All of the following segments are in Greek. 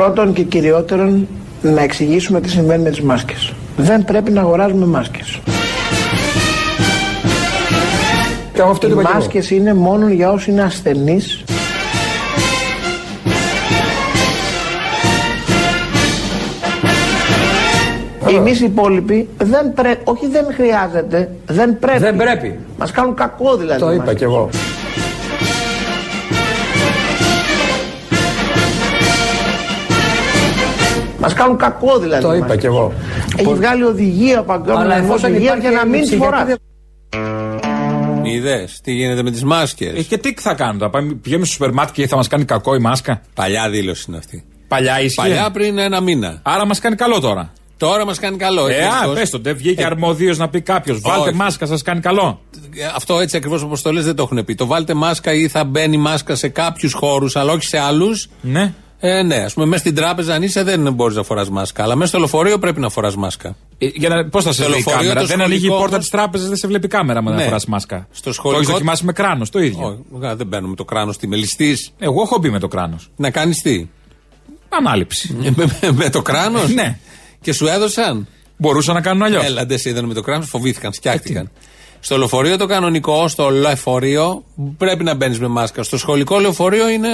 Πρώτον και κυριότερον να εξηγήσουμε τι συμβαίνει με τις μάσκες. Δεν πρέπει να αγοράζουμε μάσκες. Και αυτό Οι το είπα και εγώ. μάσκες είναι μόνο για όσοι είναι ασθενείς Εμείς οι υπόλοιποι δεν πρέπει, όχι δεν χρειάζεται, δεν πρέπει. Δεν πρέπει. Μας κάνουν κακό δηλαδή. Το οι είπα μάσκες. και εγώ. Μας κάνουν κακό δηλαδή. Το οι είπα μάσκες. και εγώ. Έχει βγάλει οδηγία παγκόσμια Αλλά εφόσον οδηγία υπάρχει για να μην έλλειψη, τη φορά. γιατί Είδες τι γίνεται με τις μάσκες; Ε, και τι θα κάνουν, θα πάμε, πηγαίνουμε στο σούπερ μάρκετ και θα μας κάνει κακό η μάσκα; Παλιά δήλωση είναι αυτή. Παλιά ίσχυε. Παλιά πριν ένα μήνα. Άρα μας κάνει καλό τώρα. Τώρα μας κάνει καλό. Ε, α, Ευτυχώς. πες το, δεν βγήκε Ε, αρμοδίω να πει κάποιος. Βάλτε όχι. μάσκα, σας κάνει καλό. Ε, Αυτό έτσι ακριβώς όπως το λες δεν το έχουν πει. Το βάλτε μάσκα ή θα μπαίνει μάσκα σε κάποιους χώρους, αλλά όχι σε άλλους. Ναι. Ε, ναι, ας πούμε, μέσα στην τράπεζα, αν είσαι, δεν μπορείς να φοράς μάσκα. Αλλά μέσα στο λεωφορείο πρέπει να φοράς μάσκα. Ε, Για να, πώς θα σε Το βλέπει η λεωφορείο, κάμερα; το Δεν ανοίγει η σχολικό πόρτα όμως. της τράπεζας, δεν σε βλέπει η κάμερα με να Ναι. φοράς μάσκα. Στο Το σχολικό- έχει δοκιμάσει με κράνος, το ίδιο. Όχι, γα, δεν μπαίνουμε το κράνος στη μελιστής. Εγώ έχω μπει με το κράνος. Να κάνεις τι; Ανάληψη. Ε, με, με- με το κράνος; Ναι. Και σου έδωσαν; Μπορούσα να κάνουν αλλιώς. Έλαντε, σε είδαν με το κράνος, φοβήθηκαν, Ε, σκιάχτηκαν. Στο λεωφορείο το κανονικό, στο λεωφορείο πρέπει να μπαίνεις με μάσκα. Στο σχολικό λεωφορείο είναι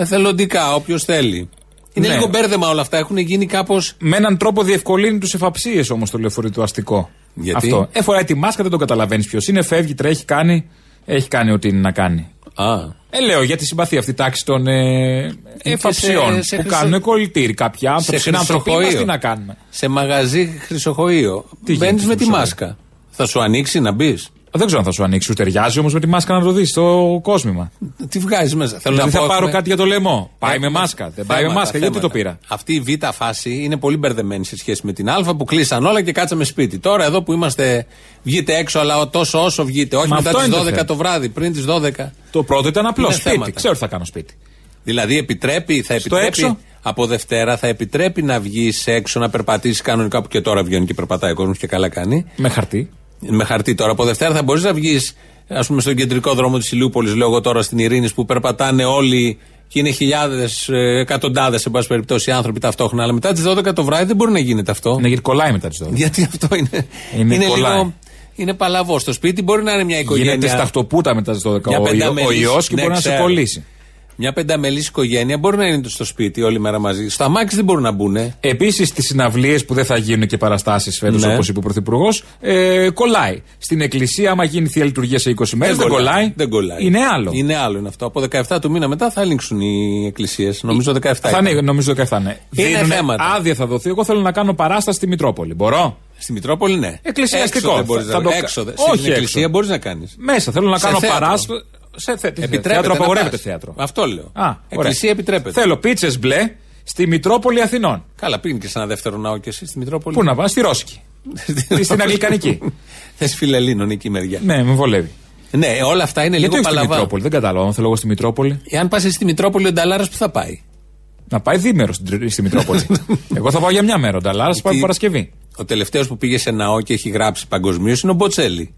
εθελοντικά, όποιος θέλει. Είναι Ναι. λίγο μπέρδεμα όλα αυτά. Έχουν γίνει κάπω. Με έναν τρόπο διευκολύνει τους εφαψίες όμως το λεωφορείο του αστικό. Γιατί; Αυτό. Ε, φοράει τη μάσκα, δεν το καταλαβαίνεις ποιος είναι, φεύγει, τρέχει, κάνει. Έχει κάνει ό,τι είναι να κάνει. Α, Ε, λέω για τη συμπαθία αυτή τάξη των ε, εφαψιών σε- σε που χρυσο- κάνουν κολλητήρι. Κάποιοι άνθρωποι, σε συνάνθρωποι μας, χρυσοχοείο. τι να κάνουμε; σε μαγαζί χρυσοχοείο. Τι Μπαίνεις γίνεται με στο τη χρυσοχοείο; μάσκα. Θα σου ανοίξει να μπεις; Δεν ξέρω αν θα σου ανοίξει. Σου ταιριάζει όμως με τη μάσκα να το δεις στο κόσμημα. Τι βγάζεις μέσα; Θέλω Δηλαδή να θα πω, πάρω έχουμε- κάτι για το λαιμό. Πάει με έχουμε μάσκα. Δεν πάει με θέματα, μάσκα. Γιατί το θέματα. πήρα; Αυτή η β' φάση είναι πολύ μπερδεμένη σε σχέση με την Α που κλείσαν όλα και κάτσαμε σπίτι. Τώρα εδώ που είμαστε, βγείτε έξω, αλλά τόσο όσο βγείτε, όχι Μα μετά αυτό τις είναι το 12 θέμα. το βράδυ, πριν τις 12. Το πρώτο ήταν απλό. Είναι Σπίτι. θέματα. Ξέρω τι θα κάνω σπίτι. Δηλαδή επιτρέπει, θα Στο επιτρέπει έξω; από Δευτέρα θα επιτρέπει να βγεις έξω να περπατήσεις κανονικά που και τώρα βγαίνει και περπατάει ο κόσμος και καλά κάνει. Με χαρτί. Με χαρτί τώρα. Από Δευτέρα θα μπορείς να βγεις, ας πούμε, στον κεντρικό δρόμο της Ηλιούπολης, λέω εγώ τώρα στην Ειρήνης, που περπατάνε όλοι και είναι χιλιάδες, εκατοντάδες, εν πάση περιπτώσει, άνθρωποι ταυτόχρονα. Αλλά μετά τις 12 το βράδυ δεν μπορεί να γίνεται αυτό. Ναι, γιατί κολλάει μετά τις 12. Γιατί αυτό είναι. Είναι κολλάει. λίγο. Είναι παλαβό. Στο σπίτι μπορεί να είναι μια οικογένεια. Γίνεται σταχτοπούτα μετά τις 12. Μια Ο, ιό- πενταμελής, ο ιό και ναι, μπορεί να σε ξέρω. κολλήσει. Μια πενταμελής οικογένεια μπορεί να είναι στο σπίτι όλη μέρα μαζί. Στα μάξι δεν μπορούν να μπουν. Επίσης στι συναυλίες που δεν θα γίνουν και παραστάσεις φέτος, Ναι. όπως είπε ο Πρωθυπουργός, ε, κολλάει. Στην εκκλησία, άμα γίνει θεία λειτουργία σε 20 μέρες, δεν, κολλάει. Δεν κολλάει. Είναι άλλο. Είναι άλλο είναι αυτό. Από 17 του μήνα μετά θα ανοίξουν οι εκκλησίες. Νομίζω 17. Θα ήταν. είναι, νομίζω 17 ναι. Είναι Δίνουνε, θέματα. Άδεια θα δοθεί. Εγώ θέλω να κάνω παράσταση στη Μητρόπολη. Μπορώ; Στη Μητρόπολη, ναι. Εκκλησιαστικός. Έξω δεν μπορείς Θα- να θα το κα- Έξω, δεν- Όχι Στην εκκλησία έξω. μπορείς να κάνεις. Μέσα θέλω να Σε κάνω θέατρο. παράσταση. Σε θέ, τι Επιτρέπεται. θέατρο να απαγορεύεται πας. θέατρο. Αυτό λέω. Α, ωραία. Εκκλησία επιτρέπεται. Θέλω πίτσες μπλε στη Μητρόπολη Αθηνών. Καλά, πήγαινε και σε ένα δεύτερο ναό και εσύ στη Μητρόπολη. Πού να πάω, στη Ρώσικη. στην Αγγλικανική. Θες φιλελλήνων εκεί μεριά. ναι, με βολεύει. Ναι, όλα αυτά είναι Γιατί λίγο όχι στη παλαβά. Μητρόπολη, δεν κατάλαβα. Αν θέλω εγώ στη Μητρόπολη. Εάν πας στη Μητρόπολη, ο Νταλάρας που θα πάει; Να πάει δίμερο στην- στη Μητρόπολη. εγώ θα πάω για μια μέρα. Ο Νταλάρας πάει Γιατί- Παρασκευή. Ο τελευταίος που πήγε σε ναό και έχει γράψει παγκοσμίως είναι ο Μποτσέλη.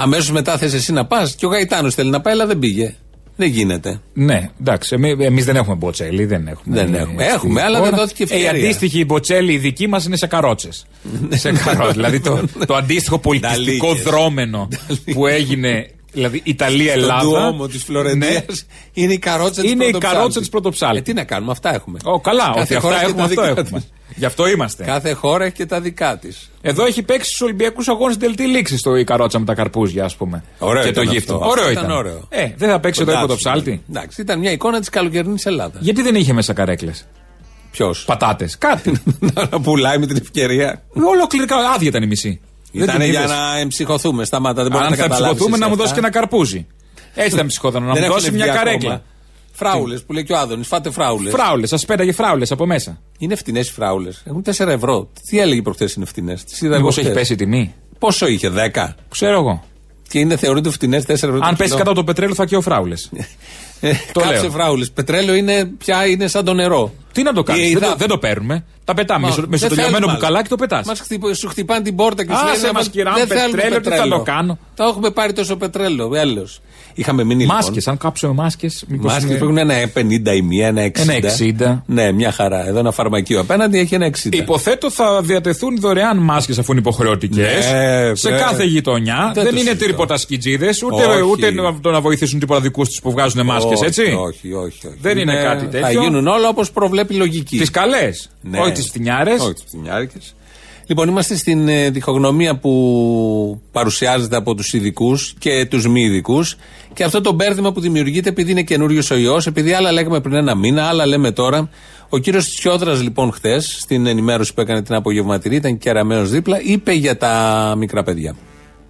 Αμέσως μετά θες εσύ να πας και ο Γαϊτάνος θέλει να πάει, αλλά δεν πήγε. Δεν γίνεται. Ναι, εντάξει. Εμεί δεν έχουμε μποτσέλη. Δεν έχουμε. Δεν Ε, έχουμε. στη Έχουμε, αλλά χώρα. δεν δόθηκε Ε, η ευκαιρία. αντίστοιχη μποτσέλη η δική μας είναι σε καρότσες. σε καρότσε. δηλαδή το, το αντίστοιχο πολιτιστικό Νταλίκες. δρόμενο που έγινε. Δηλαδή Ιταλία-Ελλάδα. Το ντουόμο της Φλωρεντίας Ναι. είναι η καρότσα της Είναι η καρότσα της πρωτοψάλτης. Ε, τι να κάνουμε, αυτά έχουμε. Ω, καλά, Κάθε ότι χώρα αυτά έχει έχουμε, τα αυτό δικά έχουμε. της. Γι' αυτό είμαστε. Κάθε χώρα έχει και τα δικά της. Εδώ έχει παίξει στους Ολυμπιακούς Αγώνες την τελτή λήξη στο η καρότσα με τα καρπούζια, ας πούμε. Ωραίο και το ήταν γύφτο. αυτό. Ωραίο Αυτό ήταν. ήταν ωραίο. Ε, δεν θα παίξει εδώ Κοντά υπό το τους. ψάλτη. Εντάξει, ήταν μια εικόνα της καλοκαιρινής Ελλάδας. Γιατί δεν είχε μέσα καρέκλες; Ποιος; Πατάτες. Κάτι. Να πουλάει με την ευκαιρία. Ολόκληρη άδεια ήταν η μισή. Δεν Ήταν την για είδες. να εμψυχωθούμε. Σταμάτα, δεν μπορεί Αν να θα καταλάβεις ψυχοθούμε εσύ να μου δώσεις αυτά. και ένα καρπούζι. Έτσι θα ψυχόταν, να Δεν μου έχουν δώσει μια βγει καρέκλα. ακόμα. Φράουλες που λέει και ο Άδωνης. Φάτε φράουλες. Φράουλες, σας πέταγε φράουλες από μέσα. Είναι φτηνές οι φράουλες. Έχουν 4 ευρώ. Τι έλεγε προχθές είναι φτηνές. Τις είδα εγώ Μήπως έχει χθες. πέσει η τιμή; Πόσο είχε, 10. Ξέρω εγώ. Και είναι θεωρείται φτηνές 4 ευρώ. το Αν πέσει κιλό. κατά το πετρέλαιο θα και ο φράουλες. Ε, Το κάψε λέω. φράουλες. Πετρέλαιο είναι πια είναι σαν το νερό. Τι να το κάνεις, Ε, δεν, είδα- το- δεν το παίρνουμε. Τα πετάμε. Μα, Με, δεν στο τελειωμένο θέλουμε άλλο. μπουκαλάκι το πετάς. Μας χτυπ- σου χτυπάνε την πόρτα και σου Άσε λένε μας, «Μα, κυρά μου, δεν θέλουμε πετρέλαιο, τι θα το κάνω». Το έχουμε πάρει τόσο πετρέλαιο, έλεος. Είχαμε μείνει Μάσκες, λοιπόν. αν κάψουμε μάσκες. Μάσκες που έχουν ένα 50 ή μία, ένα 60. Ένα 60. Ναι, μια χαρά. Εδώ ένα φαρμακείο απέναντι έχει ένα 60. Υποθέτω θα διατεθούν δωρεάν μάσκες αφού είναι υποχρεωτικές. Ναι, σε βέβαια. κάθε γειτονιά. Δεν Δεν, το είναι συζητώ. τρίποτα σκιτζίδες, ούτε, Όχι. ούτε να, το να βοηθήσουν τίποτα δικούς τους που βγάζουν μάσκες, όχι, έτσι. Όχι, όχι, όχι. Δεν είναι κάτι Θα τέτοιο. γίνουν όλα όπως προβλέπει η λογική. Τις καλές. Ναι. Όχι τις φτηνιάρες. Όχι τις φτηνιάρικες. Λοιπόν, είμαστε στην ε, διχογνωμία που παρουσιάζεται από τους ειδικούς και τους μη ειδικούς και αυτό το μπέρδεμα που δημιουργείται επειδή είναι καινούριος ο ιός, επειδή άλλα λέγαμε πριν ένα μήνα, άλλα λέμε τώρα. Ο κύριος Τσιόδρα, λοιπόν, χθες, στην ενημέρωση που έκανε την απογευματινή, ήταν και αραμαίο δίπλα, είπε για τα μικρά παιδιά.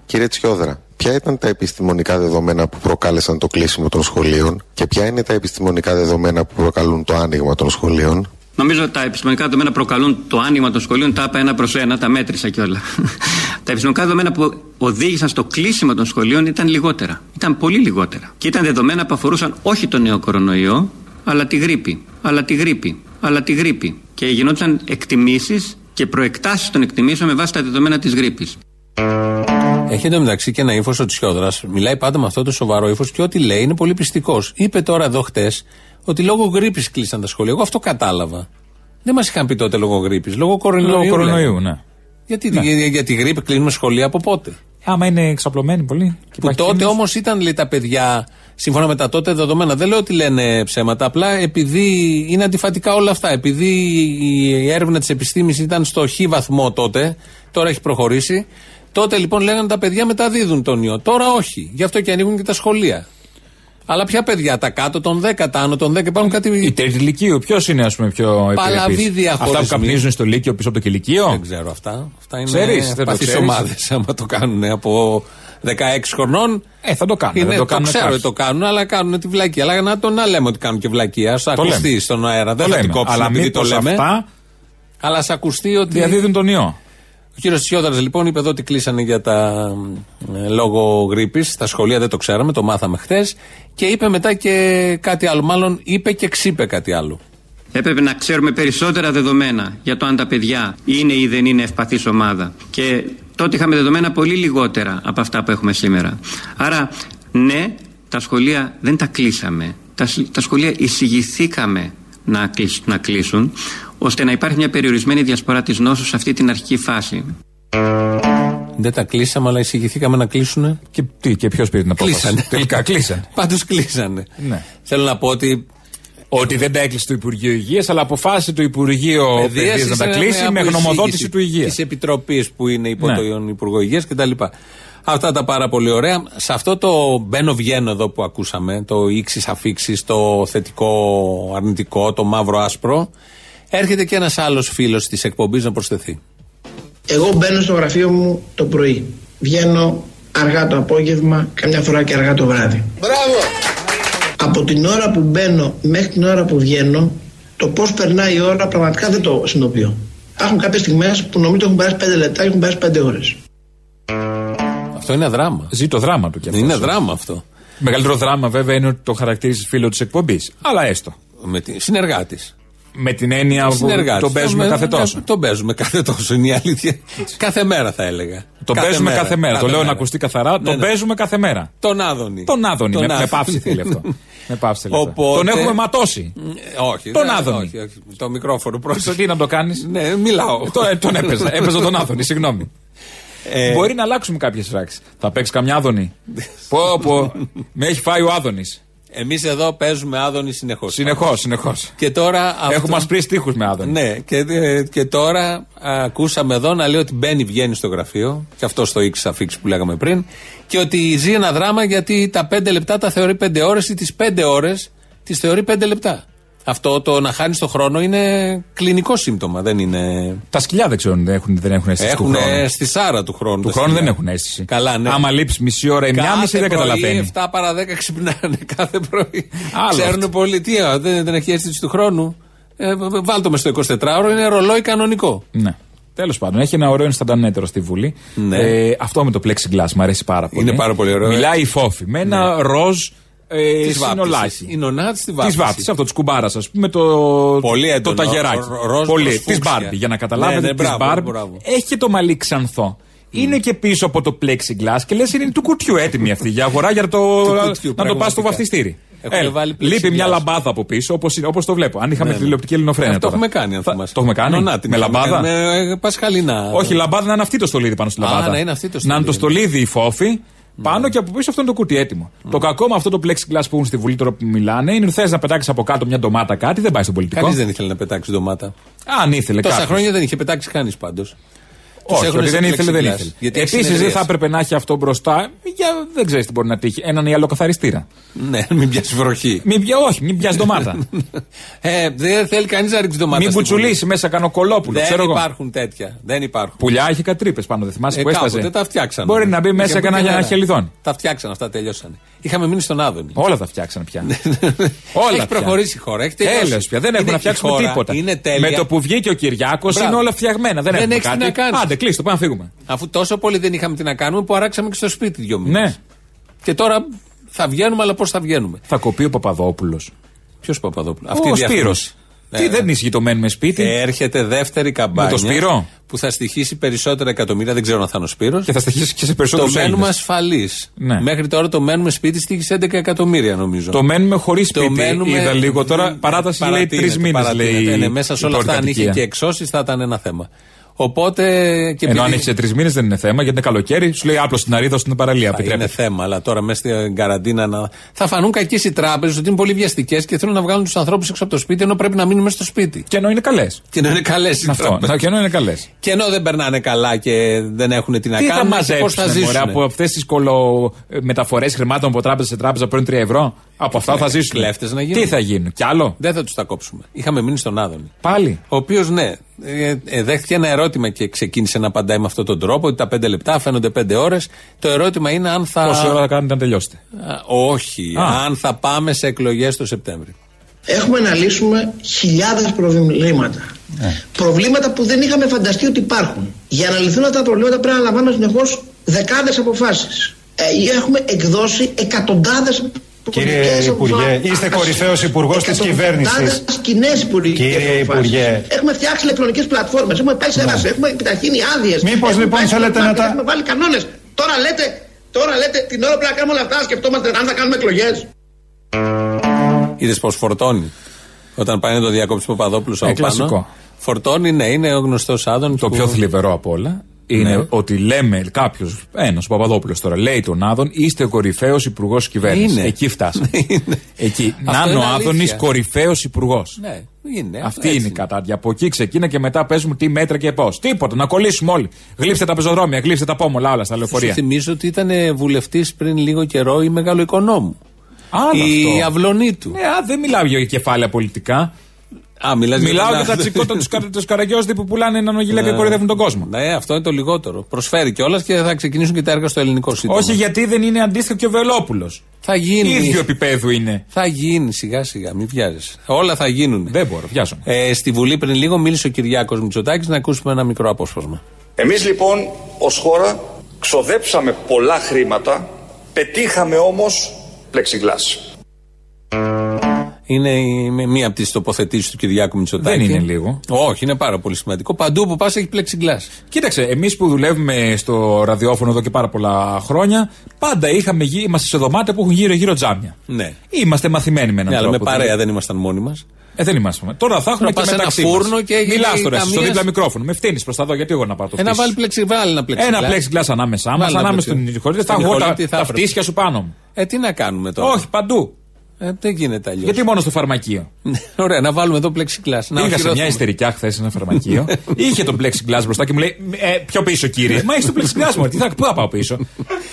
Κύριε Τσιόδρα, ποια ήταν τα επιστημονικά δεδομένα που προκάλεσαν το κλείσιμο των σχολείων και ποια είναι τα επιστημονικά δεδομένα που προκαλούν το άνοιγμα των σχολείων; Νομίζω ότι τα επιστημονικά δεδομένα προκαλούν το άνοιγμα των σχολείων, τα είπα ένα προς ένα, τα μέτρησα κιόλα. τα επιστημονικά δεδομένα που οδήγησαν στο κλείσιμο των σχολείων ήταν λιγότερα. Ήταν πολύ λιγότερα. Και ήταν δεδομένα που αφορούσαν όχι τον νέο κορονοϊό, αλλά τη γρήπη. Αλλά τη γρήπη. Αλλά τη γρήπη. Και γινόταν εκτιμήσεις και προεκτάσεις των εκτιμήσεων με βάση τα δεδομένα της γρήπης. Έχει εντωμεταξύ και ένα ύφος ο Τσιόδρας. Μιλάει πάντα με αυτό το σοβαρό ύφος και ό,τι λέει είναι πολύ πιστικός. Είπε τώρα εδώ χτες ότι λόγω γρήπης κλείσαν τα σχολεία. Εγώ αυτό κατάλαβα. Δεν μας είχαν πει τότε λόγω γρήπης. Λόγω κορονοϊού. Λόγω κορονοϊού, λέγανε. ναι. Γιατί για, για τη γρήπη κλείνουμε σχολεία από πότε; Άμα είναι εξαπλωμένοι πολύ. και Που υπάρχει τότε κίνδυνος. όμως ήταν λέει, τα παιδιά, σύμφωνα με τα τότε δεδομένα, δεν λέω ότι λένε ψέματα. Απλά επειδή είναι αντιφατικά όλα αυτά. Επειδή η έρευνα της επιστήμης ήταν στο χ βαθμό τότε, τώρα έχει προχωρήσει. Τότε λοιπόν λέγανε τα παιδιά μεταδίδουν τον ιό. Τώρα όχι. Γι' αυτό και ανοίγουν και τα σχολεία. Αλλά ποια παιδιά, τα κάτω των 10, τα άνω των 10, υπάρχουν κάτι. Η τρίτη Λυκείου, ποιος είναι ας πούμε πιο Παλαβή επιρρεπής; διαχωρισμοί. Αυτά που καπνίζουν στο Λύκειο πίσω από το κηλικείο; Δεν ξέρω αυτά. Αυτά είναι Ξέρεις, δεν το παθείς ξέρεις. ομάδες άμα το κάνουν από 16 χρονών. Ε, θα το κάνουν. Είναι, δεν το, το κάνουν ξέρω κάποιοι. ότι το κάνουν, αλλά κάνουν τη βλακία. Αλλά να το να λέμε ότι κάνουν και βλακία. Α ακουστεί λέμε. στον αέρα. Δεν Το θα την λέμε. κόψουμε Αλλά επειδή το μήπως λέμε. αυτά Αλλά ας ακουστεί ότι. διαδίδουν τον ιό. Ο κύριος Τσιόδρα λοιπόν είπε εδώ ότι κλείσανε για τα ε, λόγω γρήπης. Στα σχολεία δεν το ξέραμε, το μάθαμε χθες. Και είπε μετά και κάτι άλλο. Μάλλον είπε και ξύπε κάτι άλλο. Έπρεπε να ξέρουμε περισσότερα δεδομένα για το αν τα παιδιά είναι ή δεν είναι ευπαθής ομάδα. Και τότε είχαμε δεδομένα πολύ λιγότερα από αυτά που έχουμε σήμερα. Άρα, ναι, τα σχολεία δεν τα κλείσαμε. Τα, σ- τα σχολεία εισηγηθήκαμε να, κλείσ- να κλείσουν, ώστε να υπάρχει μια περιορισμένη διασπορά της νόσου σε αυτή την αρχική φάση. Δεν τα κλείσαμε, αλλά εισηγηθήκαμε να κλείσουν. Και, τι, και ποιος πήρε την απόφαση; Κλείσανε. Τελικά κλείσανε. Πάντως κλείσανε. Ναι. Θέλω να πω ότι Ότι δεν τα έκλεισε το Υπουργείο Υγείας, αλλά αποφάσισε το Υπουργείο Παιδείας να τα κλείσει με γνωμοδότηση του Υγείας. Της επιτροπής που είναι υπό Ναι. τον Υπουργό Υγείας κτλ. Αυτά τα πάρα πολύ ωραία. Σε αυτό το μπαίνω βγαίνω εδώ που ακούσαμε, το ύξης αφήξει, το θετικό αρνητικό, το μαύρο άσπρο, έρχεται και ένας άλλος φίλος της εκπομπής να προσθεθεί. Εγώ μπαίνω στο γραφείο μου το πρωί. Βγαίνω αργά το απόγευμα, καμιά φορά και αργά το βράδυ. Μπράβο! Από την ώρα που μπαίνω μέχρι την ώρα που βγαίνω, το πώς περνάει η ώρα πραγματικά δεν το συνειδητοποιώ. Υπάρχουν κάποιες στιγμές που νομίζω έχουν περάσει 5 λεπτά και έχουν περάσει 5 ώρες. Αυτό είναι δράμα. Ζει το δράμα του κι αυτός. Είναι δράμα αυτό. Μεγαλύτερο δράμα βέβαια είναι ότι το χαρακτηρίζεις φίλο της εκπομπής. Αλλά έστω. Με τη, συνεργάτης. Με την έννοια που Συνεργάτης. τον παίζουμε Ε, κάθε ε, τόσο. Τον παίζουμε κάθε τόσο, είναι η αλήθεια. κάθε μέρα θα έλεγα. Τον Κάθε παίζουμε κάθε μέρα. Το κάθε λέω να μέρα. ακουστεί καθαρά. Ναι, Τον ναι. παίζουμε κάθε μέρα. Τον Άδωνη. Τον Άδωνη. Τον Με, με Άδωνη. πάυση θέλει αυτό. με πάυση θέλει αυτό. Οπότε- Τον έχουμε ματώσει. Ε, Όχι. Τον δεν- Άδωνη. Όχι, όχι. Το μικρόφωνο Στο πρόσεχε. τι να το κάνεις; Ναι, μιλάω. τον έπαιζα. Έπαιζα τον Άδωνη, συγγνώμη. Ε, Μπορεί να αλλάξουμε κάποιες φράξεις. Θα παίξει καμιά Άδωνη. πω, πω. Με έχει φάει ο Άδωνης. Εμείς εδώ παίζουμε Άδωνη συνεχώς. Συνεχώς, συνεχώς. Και τώρα. αυτό- Έχουμε ασπρίσει τείχου με Άδωνη. Ναι, και, ε, και τώρα α, ακούσαμε εδώ να λέει ότι μπαίνει, βγαίνει στο γραφείο. Και αυτό στο X αφήξη που λέγαμε πριν. Και ότι ζει ένα δράμα γιατί τα πέντε λεπτά τα θεωρεί πέντε ώρες ή τις πέντε ώρες τις θεωρεί πέντε λεπτά. Αυτό το να χάνεις το χρόνο είναι κλινικό σύμπτωμα, δεν είναι. Τα σκυλιά δεν ξέρω αν έχουν, δεν έχουν αίσθηση Έχουν του χρόνου. στη σάρα του χρόνου. Του τα χρόνου σκυλιά. δεν έχουν αίσθηση. Καλά, ναι. Άμα λείψεις μισή ώρα ή μια μισή δεν καταλαβαίνει. 7 παρα 10 ξυπνάνε κάθε πρωί. Άλλος Ξέρουν αυτό. πολύ τι, α, δεν, δεν έχει αίσθηση του χρόνου. Ε, β- β- βάλ το μες στο 24ωρο, είναι ρολόι κανονικό. Ναι. Τέλος πάντων, έχει ένα ωραίο Ινσταντανέτερο στη Βουλή. Ναι. Ε, αυτό με το plexiglass μου αρέσει πάρα πολύ. Είναι πάρα πολύ ωραίο. Μιλάει η Φόφη με ένα ροζ ε, συνολάκι. Η νονά τη βάφτιση. Της βάφτιση, αυτό της κουμπάρας, ας πούμε, το, Πολύ έντονο, το ταγεράκι. ρο- ροζ Πολύ. προς Της φούξια. Μπάρμπι, για να καταλάβετε. Ναι, ναι, της μπράβο, Μπάρμπι. μπράβο. Έχει και το μαλλί ξανθό. Είναι και πίσω από το plexiglass και λες είναι του κουτιού έτοιμη αυτή για αγορά για το, κουτιού, να το πας στο πραγματικά. βαφτιστήρι. Έχουν Έλα, βάλει λείπει plexiglass. μια λαμπάδα από πίσω όπως όπως το βλέπω. Αν είχαμε Ναι, ναι. τηλεοπτική ελληνοφρένεια. Αυτό τώρα. έχουμε κάνει, αν Θα- θυμάσαι. Το έχουμε κάνει; Νονά, την με είχαμε λαμπάδα; κάνει, Με ε, πασχαλίνα. Όχι, η λαμπάδα να είναι αυτή το στολίδι πάνω στη Α, λαμπάδα. να είναι αυτή το Να στολίδι. είναι το στολίδι η φόφη. Πάνω και από πίσω αυτό είναι το κουτί έτοιμο. Το κακό με αυτό το plexiglass που έχουν στη Βουλή τώρα που μιλάνε είναι ότι θες να πετάξεις από κάτω μια ντομάτα κάτι, δεν πάει στον πολιτικό. Κανείς δεν ήθελε να πετάξει ντομάτα. Αν ήθελε Τόσα κάποιος. χρόνια δεν είχε πετάξει κανείς πάντως. Όχι, έχουν ότι σε δεν ήθελε, δεν plexiglass. ήθελε. Γιατί έχει Επίση δεν συνεδρίες. θα έπρεπε να έχει αυτό μπροστά. Για, δεν ξέρεις τι μπορεί να τύχει. Έναν ιαλοκαθαριστήρα. Ναι, μην πιάσεις βροχή. Μην πια, όχι, μην πιάσεις ντομάτα. Ε, δεν θέλει κανείς να ρίξει ντομάτα. μην στην κουτσουλήσει μέσα κανένα κολόπουλο. Δεν ξέρω εγώ. υπάρχουν τέτοια. Δεν υπάρχουν. Πουλιά είχε κάτι τρύπε πάνω, δεν θυμάσαι Ε, που έσταζε. κάποτε τα φτιάξαν. Μπορεί να μπει μέσα Είχε κανένα μπει για ένα και χελιδόν. Τα φτιάξαν αυτά, τελειώσανε. Είχαμε μείνει στον Άδωνη. Όλα τα φτιάξαν πια. Όλα Έχει πια. προχωρήσει η χώρα. Έχει τελειώσει. Τέλος πια. Δεν Είναι έχουν να η φτιάξουμε χώρα, τίποτα. Είναι τέλεια. Με το που βγήκε ο Κυριάκος Μπράβο. είναι όλα φτιαγμένα. Δεν, Δεν έχουμε έχεις τι κάτι. να κάνεις. Άντε, κλείστο, πάμε να φύγουμε. Αφού τόσο πολύ δεν είχαμε τι να κάνουμε που αράξαμε και στο σπίτι δύο μήνες. Ναι. Και τώρα θα βγαίνουμε, αλλά πώς θα βγαίνουμε; Θα κοπεί ο Παπαδόπουλος. Ποιος Παπαδόπουλος; Ο η Σπύρος. διαφήμιση. Τι Ναι. δεν ισχύει το μένουμε σπίτι; Έρχεται δεύτερη καμπάνια. Με το Σπύρο; Που θα στοιχήσει περισσότερα εκατομμύρια. Δεν ξέρω αν θα είναι ο Σπύρος. Και θα στοιχήσει και σε Το περισσότερους μένουμε Έλληνες. ασφαλή. Ναι. Μέχρι τώρα το μένουμε σπίτι στήχησε 11 εκατομμύρια νομίζω. Το μένουμε χωρίς Το σπίτι. μένουμε- Είδα λίγο τώρα. Παράταση λέει παρατείνεται, τρει μήνε. παρατείνεται. Λέει Ναι, μέσα σε η όλα αυτά, αν είχε πολυκατοικία. και εξώσεις, θα ήταν ένα θέμα. Οπότε. Και Ενώ αν επειδή- έχεις σε τρεις μήνες δεν είναι θέμα, γιατί είναι καλοκαίρι, σου λέει άπλο στην αρίδα στην παραλία. Θα είναι Επιτρέπεται. θέμα, αλλά τώρα μέσα στην καραντίνα να... θα φανούν κακές οι τράπεζες ότι είναι πολύ βιαστικές και θέλουν να βγάλουν τους ανθρώπους έξω από το σπίτι ενώ πρέπει να μείνουν μέσα στο σπίτι. Και ενώ είναι καλές. Και ενώ είναι καλές οι Αυτό. τράπεζες. Και ενώ είναι καλές. Και ενώ δεν περνάνε καλά και δεν έχουν τι να Τι θα κάνουν, πώς θα μαζέψουν ζήσουν. μωρέ, από αυτές τις κολομεταφορέ χρημάτων από τράπεζα σε τράπεζα που παίρνουν 3 ευρώ; Από αυτά θα ζήσουν. κλέφτες να γίνουν. Τι θα γίνουν, κι άλλο; Δεν θα τους τα κόψουμε. Είχαμε μείνει στον Άδωνη. Πάλι. Ο οποίος, ναι, ε, ε, δέχτηκε ένα ερώτημα και ξεκίνησε να απαντάει με αυτόν τον τρόπο, ότι τα πέντε λεπτά φαίνονται πέντε ώρες. Το ερώτημα είναι αν θα. Πόση ώρα θα κάνετε να τελειώσετε; Α, όχι, Α. αν θα πάμε σε εκλογές το Σεπτέμβριο. Έχουμε να λύσουμε χιλιάδες προβλήματα. Προβλήματα που δεν είχαμε φανταστεί ότι υπάρχουν. Για να λυθούν αυτά τα προβλήματα πρέπει να λαμβάνουμε συνεχώς δεκάδες αποφάσεις. Ε, έχουμε εκδώσει εκατοντάδες Κύριε πολιτικές Υπουργέ, αποφάσεις. είστε κορυφαίος υπουργός της Εκατοντάδες κυβέρνησης. κοινές υπουργικές Κύριε αποφάσεις. Υπουργέ. Έχουμε φτιάξει ηλεκτρονικές πλατφόρμες, έχουμε πάει σε ένα, έχουμε επιταχύνει άδειες. Μήπως, έχουμε λοιπόν, πάει σε θέλετε να μάρκετ, τα- Έχουμε βάλει κανόνες. Τώρα λέτε, τώρα λέτε την ώρα που πρέπει να κάνουμε όλα αυτά, σκεφτόμαστε αν θα κάνουμε εκλογές. Είδες πώ φορτώνει. Όταν πάει να το διακόψει Παπαδόπουλος Ε, από κλασικό. πάνω. Φορτώνει, ναι, είναι ο γνωστός Άδων. Το που- πιο θλιβερό απ' όλα είναι Ναι. ότι λέμε κάποιος, ένας, ο Παπαδόπουλος τώρα, λέει τον Άδων, είστε ο κορυφαίος υπουργός κυβέρνησης. Είναι. Εκεί φτάσαμε. Είναι. Εκεί. Αυτό Να είναι είναι ο Άδωνη αλήθεια. κορυφαίος υπουργός. Ναι, είναι. Αυτή έτσι είναι η κατάδια. Από εκεί ξεκίνα και μετά παίζουμε τι μέτρα και πώς. Τίποτα, να κολλήσουμε όλοι. Γλύψτε τα πεζοδρόμια, γλύψτε τα πόμολα, όλα στα Σου λεωφορεία. θυμίζω ότι ήταν βουλευτής πριν λίγο καιρό η μεγάλο οικονόμου. Άλλο Η αυτό. αυλωνή του. Ναι, α, δεν μιλάω για κεφάλαια πολιτικά. Α, μιλάς Μιλάω για τον τα Άδωνη. τσικότα τους καραγκιόζδη που πουλάνε νανογυλαία και κορυδεύουν τον κόσμο. Ναι, αυτό είναι το λιγότερο. Προσφέρει κιόλας και θα ξεκινήσουν και τα έργα στο ελληνικό σύντομα. Όχι γιατί δεν είναι αντίστοιχο και ο Βελόπουλος. Θα γίνει. ίδιο επίπεδου είναι. Θα γίνει σιγά σιγά, μην βιάζεσαι. Όλα θα γίνουν. Δεν μπορώ, βιάζομαι. Ε, στη Βουλή πριν λίγο μίλησε ο Κυριάκος Μητσοτάκης να ακούσουμε ένα μικρό απόσπασμα. Εμείς λοιπόν ως χώρα ξοδέψαμε πολλά χρήματα, πετύχαμε όμως πλεξιγκλάς. Είναι η- με μία από τις τοποθετήσεις του Κυριάκου Μητσοτάκη. Δεν είναι λίγο. Όχι, είναι πάρα πολύ σημαντικό. Παντού που πας έχει plexiglass. Κοίταξε, εμείς που δουλεύουμε στο ραδιόφωνο εδώ και πάρα πολλά χρόνια, πάντα είχαμε, γι- είμαστε σε δωμάτια που έχουν γύρω-γύρω τζάμια. Ναι. Είμαστε μαθημένοι με έναν Ναι, αλλά με τρόπο. παρέα δεν ήμασταν μόνοι μας. Ε, δεν είμαστε. Τώρα θα έχουμε Τώρα πας και σε ένα μεταξύ φούρνο μας. και έχει Μιλάς τώρα εσύ, στο καμίας- δίπλα μικρόφωνο. Με φτύνεις προς τα δω, γιατί εγώ να πάω το Ένα φτύσεις. βάλει plexiglass, βάλει ένα plexiglass. Ένα plexiglass ανάμεσά μας, Βάλει ένα ανάμεσα plexiglass. στον χωρίς. Θα Στον έχω εγώ τα, Νικολίτη θα τα έπρεπε. φτύσια σου πάνω μου. Ε, τι να κάνουμε τώρα. Όχι, παντού. Ε, δεν γίνεται αλλιώς. Γιατί μόνο στο φαρμακείο; Ωραία, να βάλουμε εδώ plexiglass. Να Πήγα σε οχυρωθούμε. μια ιστερικιά χθες σε ένα φαρμακείο. Είχε το plexiglass μπροστά και μου λέει ε, Πιο πίσω κύριε. Μα έχει το plexiglass μου. Τι θα, πού θα πάω πίσω;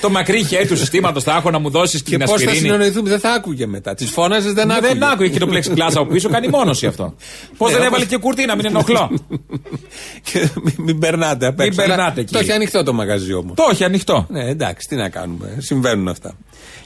το μακρύ χέρι του συστήματος θα έχω να μου δώσεις Και την πώς θα ασπιρίνη. συνεννοηθούμε, δεν θα άκουγε μετά. Τις φώναζες, δεν Μα άκουγε. δεν άκουγε και το plexiglass από πίσω, κάνει μόνο αυτό. Πώς Ναι, δεν όπως- έβαλε και κουρτίνα, μην ενοχλώ. Και μην, μην περνάτε απ' Μην έξω. περνάτε, Αλλά Το κύριε. έχει ανοιχτό το μαγαζί όμως. το έχει ανοιχτό. Ναι, εντάξει, τι να κάνουμε. Συμβαίνουν αυτά.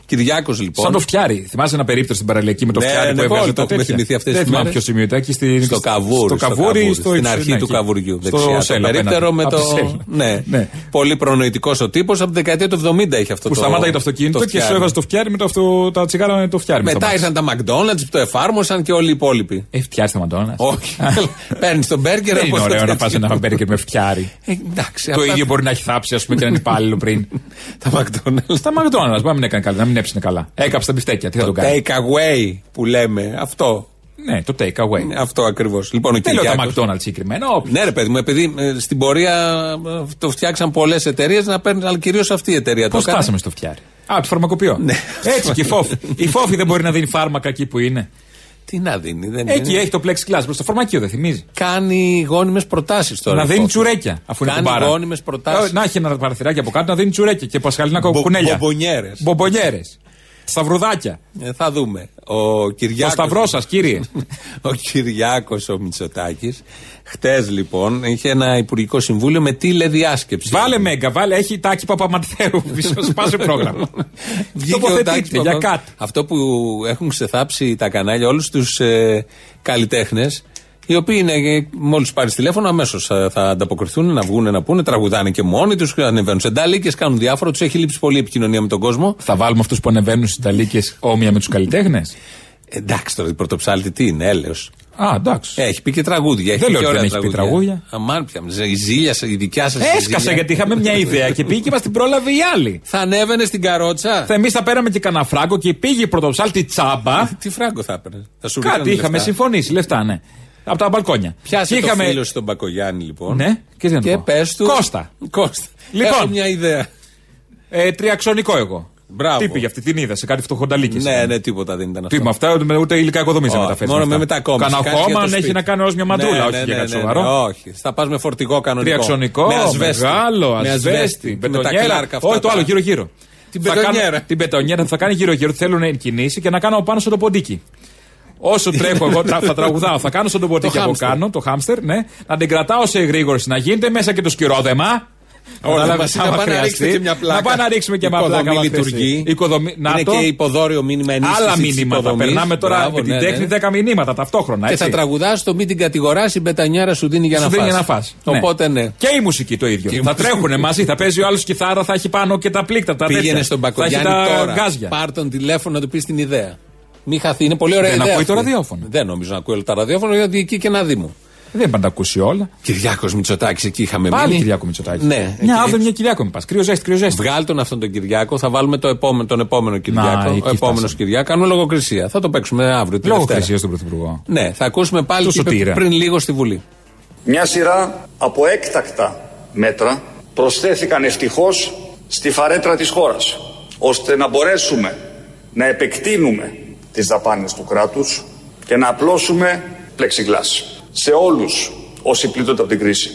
Κυριάκος λοιπόν. Σαν το φτιάρι. Θυμάσαι ένα περίπτωμα Βίκτορ στην παραλιακή με το Ναι, φτιάρι ναι, που έβγαζε όλοι το τα έχουμε τέτοια. θυμηθεί αυτές Δεν τις θυμάμαι μέρες. ποιος σημείο ήταν. Εκεί στη- Στο καβούρι. Στο καβούρι, στο στην ύψος, αρχή ναι, του εκεί. καβουριού. Στο Δεξιά. Το Σέλα περίπτερο απέναντι. με Από το. τη Σέλα. Ναι. Ναι. Πολύ προνοητικός ο τύπος. Από τη δεκαετία του 70 έχει αυτό Που το. σταμάταγε το αυτοκίνητο και φτιάρι. σου έβαζε το φτιάρι με το αυτό, τα τσιγάρα με το φτιάρι. με στο Μετά μάξι. ήρθαν τα McDonald's που το εφάρμοσαν και όλοι οι υπόλοιποι. Ε, φτιάρι στα Μαντόνα. Όχι. Παίρνεις τον μπέργκερ Δεν από είναι το ωραίο να τέτοιο. φας ένα μπέργκερ με φτιάρι. Ε, Εντάξει. Το αυτά- ίδιο μπορεί να έχει θάψει, ας πούμε, και έναν υπάλληλο πριν. Τα McDonald's. Στα McDonald's, πάμε να έκανε καλά, να μην έψινε καλά. Έκαψε τα μπιστέκια, τι θα Το τον κάνει; take away που λέμε. Αυτό. Ναι, το take away. Αυτό ακριβώς. Λοιπόν, ο Δεν λέω τα Κυριάκος- McDonald's συγκεκριμένα. όποιο. Ναι, ρε παιδί μου, επειδή ε, στην πορεία ε, το φτιάξαν πολλές εταιρείες να παίρνουν, αλλά κυρίως αυτή η εταιρεία Πώς το έκανε. φτάσαμε στο φτιάρι; Α, το φαρμακοποιό. Ναι. Έτσι και η φόφη. Η φόφη δεν μπορεί να δίνει φάρμακα εκεί που είναι. Τι να δίνει, δεν Εκεί είναι. έχει το plexiglass προ το φαρμακείο, δεν θυμίζει. Κάνει γόνιμες προτάσεις τώρα. να η δίνει Φόφη. τσουρέκια αφού είναι Κάνει κουμπάρα. γόνιμες προτάσεις. Ε, Να έχει ένα παραθυράκι από κάτω να δίνει τσουρέκια και πασχαλίνα κουνέλια. μπομπονιέρες. Μπομπονιέρες. Σταυρουδάκια. Ε, θα δούμε. Ο Κυριάκος. Το σταυρός σας, κύριε. ο Κυριάκος ο Μητσοτάκης. Χτες λοιπόν είχε ένα υπουργικό συμβούλιο με τηλεδιάσκεψη. βάλε μέγκα, βάλε. Έχει τάκι Παπαμαντέου. Σπάσε πρόγραμμα. Βγήκε ο Τοποθετείτε Τάκης για Παπα- κάτι. Αυτό που έχουν ξεθάψει τα κανάλια, όλους τους ε, καλλιτέχνες, οι οποίοι είναι, μόλις πάρεις τηλέφωνο, αμέσως θα, θα ανταποκριθούν να βγουν να πούνε, τραγουδάνε και μόνοι τους, ανεβαίνουν σε ντάλικε, κάνουν διάφορα. Τους έχει λείψει πολύ επικοινωνία με τον κόσμο. Θα βάλουμε αυτούς που ανεβαίνουν στις ταλίκε όμοια με τους καλλιτέχνες; Εντάξει τώρα, η πρωτοψάλτη τι είναι, έλεος. Α, εντάξει. Έχει πει και τραγούδια. Έχει Δεν πει λέω και ότι ωραία δεν έχει πει τραγούδια. Αμάν πια. Η ζήλια, σας, η δικιά σας. Έσκασα γιατί είχαμε μια ιδέα και πήγε και μας την πρόλαβε η άλλη. Θα ανέβαινε στην καρότσα. Εμείς θα πέραμε και κανένα φράγκο και πήγε η πρωτοψάλτη τσάμπα. Τι φράγκο θα έπαιρνε. Θα σου Κάτι ρίχνανε είχαμε λεφτά. συμφωνήσει, λεφτά, ναι. Από τα μπαλκόνια. Πιάσε Και το είχαμε- φίλο σου τον Μπακογιάννη λοιπόν. Ναι, και τι να του Και πω. πες του. Κώστα. Κώστα. Λοιπόν. Έχω μια ιδέα. Ε, τριαξονικό εγώ. Μπράβο. Τι πήγε αυτή την είδα σε κάτι φτωχονταλίκη. Ναι, ναι, τίποτα δεν ήταν αυτό. Τι με αυτά, ούτε, ούτε υλικά οικοδομής δεν Όχι, μεταφέρεις. Μόνο με μετακόμιση. Κανένα Κάνεις για χώμα το αν έχει σπίτι. να κάνει ως μια μαντούλα, Ναι, όχι ναι, για ναι, κάτι ναι, ναι, σοβαρό. Όχι. Θα πας με φορτηγό κανονικό. Τριαξονικό, με ασβέστη. μεγάλο, Με ασβέστη, Με τα μπετονιέρα. κλάρκα αυτά. Όχι, το τα- άλλο, γύρω-γύρω. Την Θα μπετονιέρα. κάνω- Την πετονιέρα θα κάνει γύρω-γύρω. Θέλουν κινήσει και να κάνω πάνω στο ποντίκι. Όσο τρέχω εγώ, τρα- θα τραγουδάω, θα κάνω στον ποντίκι από χάμστερ. κάνω, το χάμστερ, ναι. Να την κρατάω σε εγρήγορση, να γίνεται μέσα και το σκυρόδεμα. Όλα Κατάλαβες, μαζί, να άμα πάμε να χρειαστεί. ρίξετε και μια πλάκα. Να πάμε να ρίξουμε και μια Οικοδομή πλάκα. άμα χρειαστεί. λειτουργεί. Οικοδομή, να Είναι το. και υποδόριο μήνυμα ενίσχυσης. Άλλα της μηνύματα. υποδομής. Περνάμε τώρα Μπράβο, με την ναι, τέχνη ναι. 10 μηνύματα ταυτόχρονα. Και έτσι. θα τραγουδάς το μην την κατηγοράς, η μπετανιέρα σου δίνει για Σου να δίνει φας. για να φας. Οπότε ναι. Και η μουσική το ίδιο. Και η θα μουσική. τρέχουν μαζί, θα παίζει ο άλλος κιθάρα, θα έχει πάνω και τα πλήκτα. Τα Πήγαινε τέτοια. στον Θα έχει Μπακογιάννη τα τώρα. γκάζια. Πάρ τον τηλέφωνο να του πεις την ιδέα. Μη χαθεί, είναι πολύ ωραία Δεν ιδέα. ακούει το αυτή. ραδιόφωνο. Δεν νομίζω να ακούει όλα τα ραδιόφωνο γιατί εκεί και ένα δήμο. Δεν πάντα ακούσει όλα. Κυριάκος Μητσοτάκης, εκεί είχαμε Πάλι μείνει. Κυριάκο Μητσοτάκης. Ναι, Μια εκεί. αύριο μια Κυριάκο με πα. Κρύο ζέστη, κρύο ζέστη. Βγάλ τον αυτόν τον Κυριάκο, θα βάλουμε το επόμενο, τον επόμενο Κυριάκο. εκεί ο επόμενος φτάσαμε. Κυριάκο. Κάνουμε λογοκρισία. Θα το παίξουμε αύριο. τη Λόγω Δευτέρα. χρυσία στον Πρωθυπουργό. Ναι, θα ακούσουμε πάλι Το τι είπε σωτήρα. πριν λίγο στη Βουλή. Μια σειρά από έκτακτα μέτρα προσθέθηκαν ευτυχώς στη φαρέτρα της χώρας, ώστε να μπορέσουμε να επεκτείνουμε τις δαπάνες του κράτους και να απλώσουμε πλεξιγλάς σε όλους όσοι πλήττονται από την κρίση.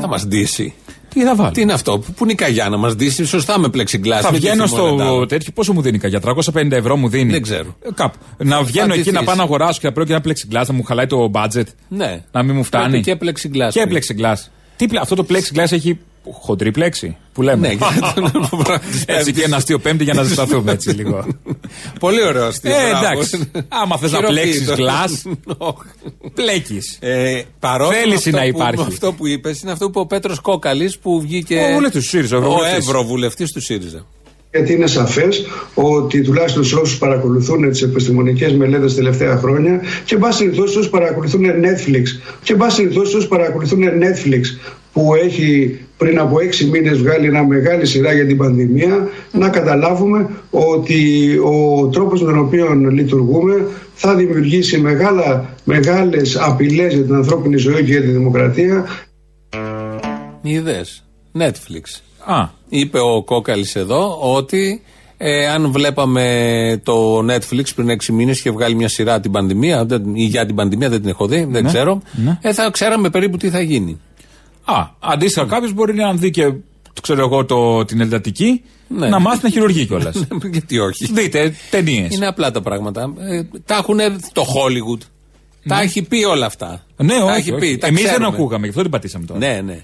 Θα μας ντύσει. Τι θα βάλω; Τι είναι αυτό, πού είναι η καγιά να μας ντύσει, σωστά με πλεξιγκλάς. Θα μην βγαίνω ντύσει μόνο στο εντάλλον. τέτοιο. Πόσο μου δίνει για 350 ευρώ μου δίνει; Δεν ξέρω. Ε, Κάπου. Να βγαίνω εκεί ντυθείς. να πάω να αγοράσω και να πρόκειται ένα plexiglass να μου χαλάει το budget. Ναι. Να μην μου φτάνει. Πρέπει και πλεξιγκλάς. Και plexiglass. Τι, πλε- αυτό το plexiglass έχει χοντρή πλέξη που λέμε. Ναι, για τον έτσι και ένα αστείο πέμπτη για να ζεσταθούμε έτσι λίγο. Πολύ ωραίο αστείο. Ε, μπράβο. εντάξει. Άμα θες να Χειροποίητο. πλέξεις glass, Όχι. πλέκεις. Ε, παρόλο Θέληση με αυτό να που- υπάρχει. με Αυτό που είπες είναι αυτό που είπε ο Πέτρος Κόκαλης που βγήκε. Ο βουλευτής του ΣΥΡΙΖΑ, ο Ο ευρωβουλευτής. ευρωβουλευτής του ΣΥΡΙΖΑ. γιατί είναι σαφές ότι τουλάχιστον σε όσους παρακολουθούν τις επιστημονικές μελέτες τα τελευταία χρόνια και εν πάση περιπτώσει όσους παρακολουθούν Netflix και εν πάση περιπτώσει όσους παρακολουθούν Netflix που έχει πριν από έξι μήνες βγάλει ένα μεγάλη σειρά για την πανδημία να καταλάβουμε ότι ο τρόπος με τον οποίο λειτουργούμε θα δημιουργήσει μεγάλα, μεγάλες απειλές για την ανθρώπινη ζωή και για τη δημοκρατία Είδες. Netflix. Α, Είπε ο Κόκαλης εδώ ότι ε, αν βλέπαμε το Netflix πριν 6 μήνες και βγάλει μια σειρά την πανδημία δεν, ή για την πανδημία, δεν την έχω δει, δεν ξέρω. ναι. Ε, θα ξέραμε περίπου τι θα γίνει. Α αντίστοιχα κάποιος μπορεί να δει και ξέρω εγώ το, την εντατική Ναι. να μάθει να χειρουργεί κιόλας. Γιατί όχι. Δείτε ταινίες. Είναι απλά τα πράγματα. Ε, τα έχουν το Hollywood. Τα έχει πει όλα αυτά. Ναι, τα όχι. έχει όχι. πει. τα Εμείς δεν ξέρουμε. ακούγαμε, γι' αυτό την πατήσαμε τώρα. Ναι, ναι.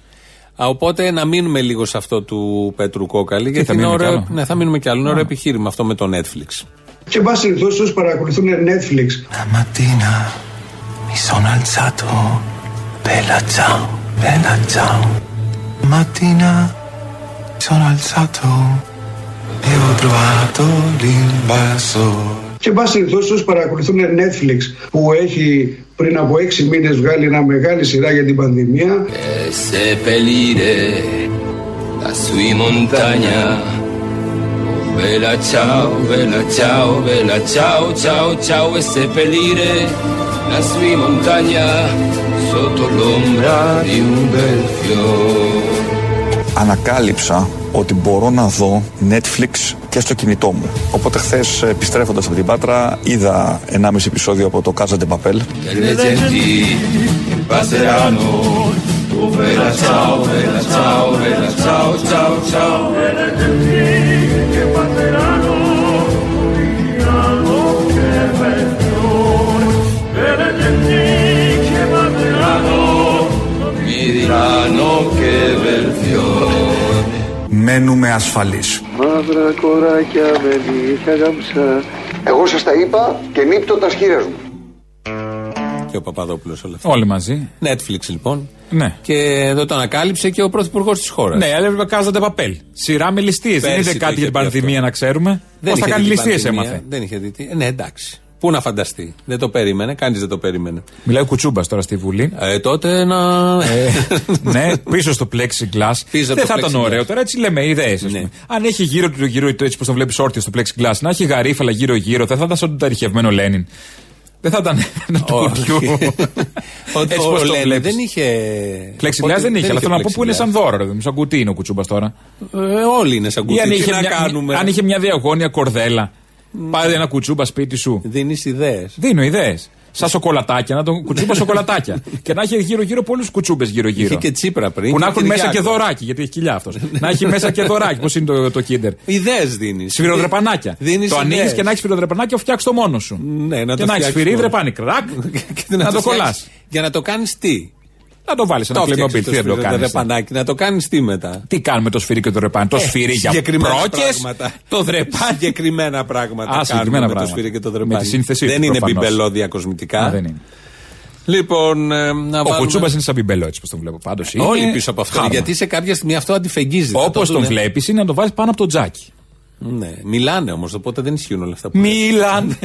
Α, οπότε να μείνουμε λίγο σε αυτό του Πέτρου Κόκαλη. γιατί θα είναι μείνουμε ωραίο, κι άλλο; ναι, θα μείνουμε κι άλλο. Είναι ωραίο επιχείρημα αυτό με το Netflix. Και εν πάση περιπτώσει όσοι παρακολουθούν Netflix. La mattina mi sono alzato, και πάση περιπτώσει όσοι παρακολουθούν Netflix που έχει πριν από έξι μήνες βγάλει ένα μεγάλη σειρά για την πανδημία. Εσέπελιρε τα σουή Βέλα τσάου, βέλα τσάου, τσάου, τσάου, τα σουή μοντάνια sotto l'ombra di un bel fiore. Ανακάλυψα ότι μπορώ να δω Netflix και στο κινητό μου. Οπότε χθες επιστρέφοντας από την Πάτρα είδα 1,5 επεισόδιο από το Casa de Papel. che mi diranno che bel fiore. Μένουμε ασφαλείς. Μαύρα κοράκια με νύχια γαμψά. Εγώ σας τα είπα και νύπτω τα σχήρες μου. Και ο Παπαδόπουλος όλα αυτά. Όλοι μαζί. Netflix λοιπόν. Ναι. Και εδώ το ανακάλυψε και ο πρωθυπουργός της χώρας. Ναι, αλλά έβλεπε κάζατε παπέλ. Σειρά με ληστείες. Δεν Πέρσι είδε το κάτι είχε για την πει πανδημία αυτό. να ξέρουμε. Πώς θα είχε κάνει δει την ληστείες πανδημία, έμαθε. Δεν είχε δει. τι- Ε, ναι, εντάξει. Πού να φανταστεί. Δεν το περίμενε. Κανείς δεν το περίμενε. Μιλάει ο Κουτσούμπας τώρα στη Βουλή. Ε, τότε να. ναι, πίσω στο plexiglass. Πίσω δεν από θα το ήταν plexiglass. ωραίο τώρα, έτσι λέμε ιδέες. Ναι. Αν έχει γύρω του γύρω, έτσι πώς το βλέπεις όρθιο στο plexiglass, να έχει γαρίφαλα γύρω-γύρω, δεν θα ήταν σαν το ταριχευμένο Λένιν. Δεν θα ήταν ένα του Όχι. κουτιού. Ο, Έτσι ο, πώς το Λένιν βλέπεις. δεν είχε. Plexiglass Πότε- δεν είχε, αλλά θέλω να πω που είναι plexiglass. σαν δώρο. ρε, Σαν κουτί είναι ο Κουτσούμπας τώρα. Ε, όλοι είναι σαν Ή κουτί. αν Τι είχε, να μια, κάνουμε; αν είχε μια διαγώνια κορδέλα. Πάρε ένα κουτσούμπα σπίτι σου. Δίνεις ιδέες. Δίνω ιδέες. Σαν σοκολατάκια, να τον κουτσούμπα σοκολατάκια. και να έχει γύρω-γύρω πολλούς κουτσούμπες γύρω-γύρω. Είχε και τσίπρα πριν. Που να και έχουν μέσα και Κυριάκο. δωράκι, γιατί έχει κοιλιά αυτός. να έχει μέσα και δωράκι, πώς είναι το, το κίντερ. Ιδέες δίνεις. Σφυροδρεπανάκια. Δίνεις το ανοίγεις ιδέες. και να έχεις σφυροδρεπανάκια, φτιάξει το μόνο σου. Ναι, να και το να έχεις φτιάξεις σφυρί, μόνο. δρεπάνι. Κρακ. Και να το φτιάξεις. κολλάς. Για να το κάνεις τι; Να το βάλεις ένα Το κλεμμοπίλ. φτιάξεις Τι δεν το σφυρί, κάνεις; ρεπανάκι, Να το κάνεις τι μετά; Τι κάνουμε το σφυρί και το ρεπάνι; Το σφυρί για Ε, συγκεκριμένα πρόκες. πράγματα. Το δρεπάνι. Συγκεκριμένα πράγματα. Α, κάνουμε συγκεκριμένα με το πράγματα. σφυρί και το Με δρεπάνι. τη σύνθεσή Δεν του, είναι προφανώς. μπιμπελό διακοσμητικά. Α, δεν είναι. Λοιπόν, ε, να Ο βάλουμε- Κουτσούμπας είναι σαν μπιμπελό, έτσι πώ τον βλέπω. Πάντως Όλοι πίσω από αυτό. Γιατί σε κάποια στιγμή αυτό αντιφεγγίζει. Θα Όπως το τον δουνε. βλέπεις είναι να το βάλεις πάνω από το τζάκι. Ναι, μιλάνε όμως, οπότε δεν ισχύουν όλα αυτά που λες. Μιλάνε.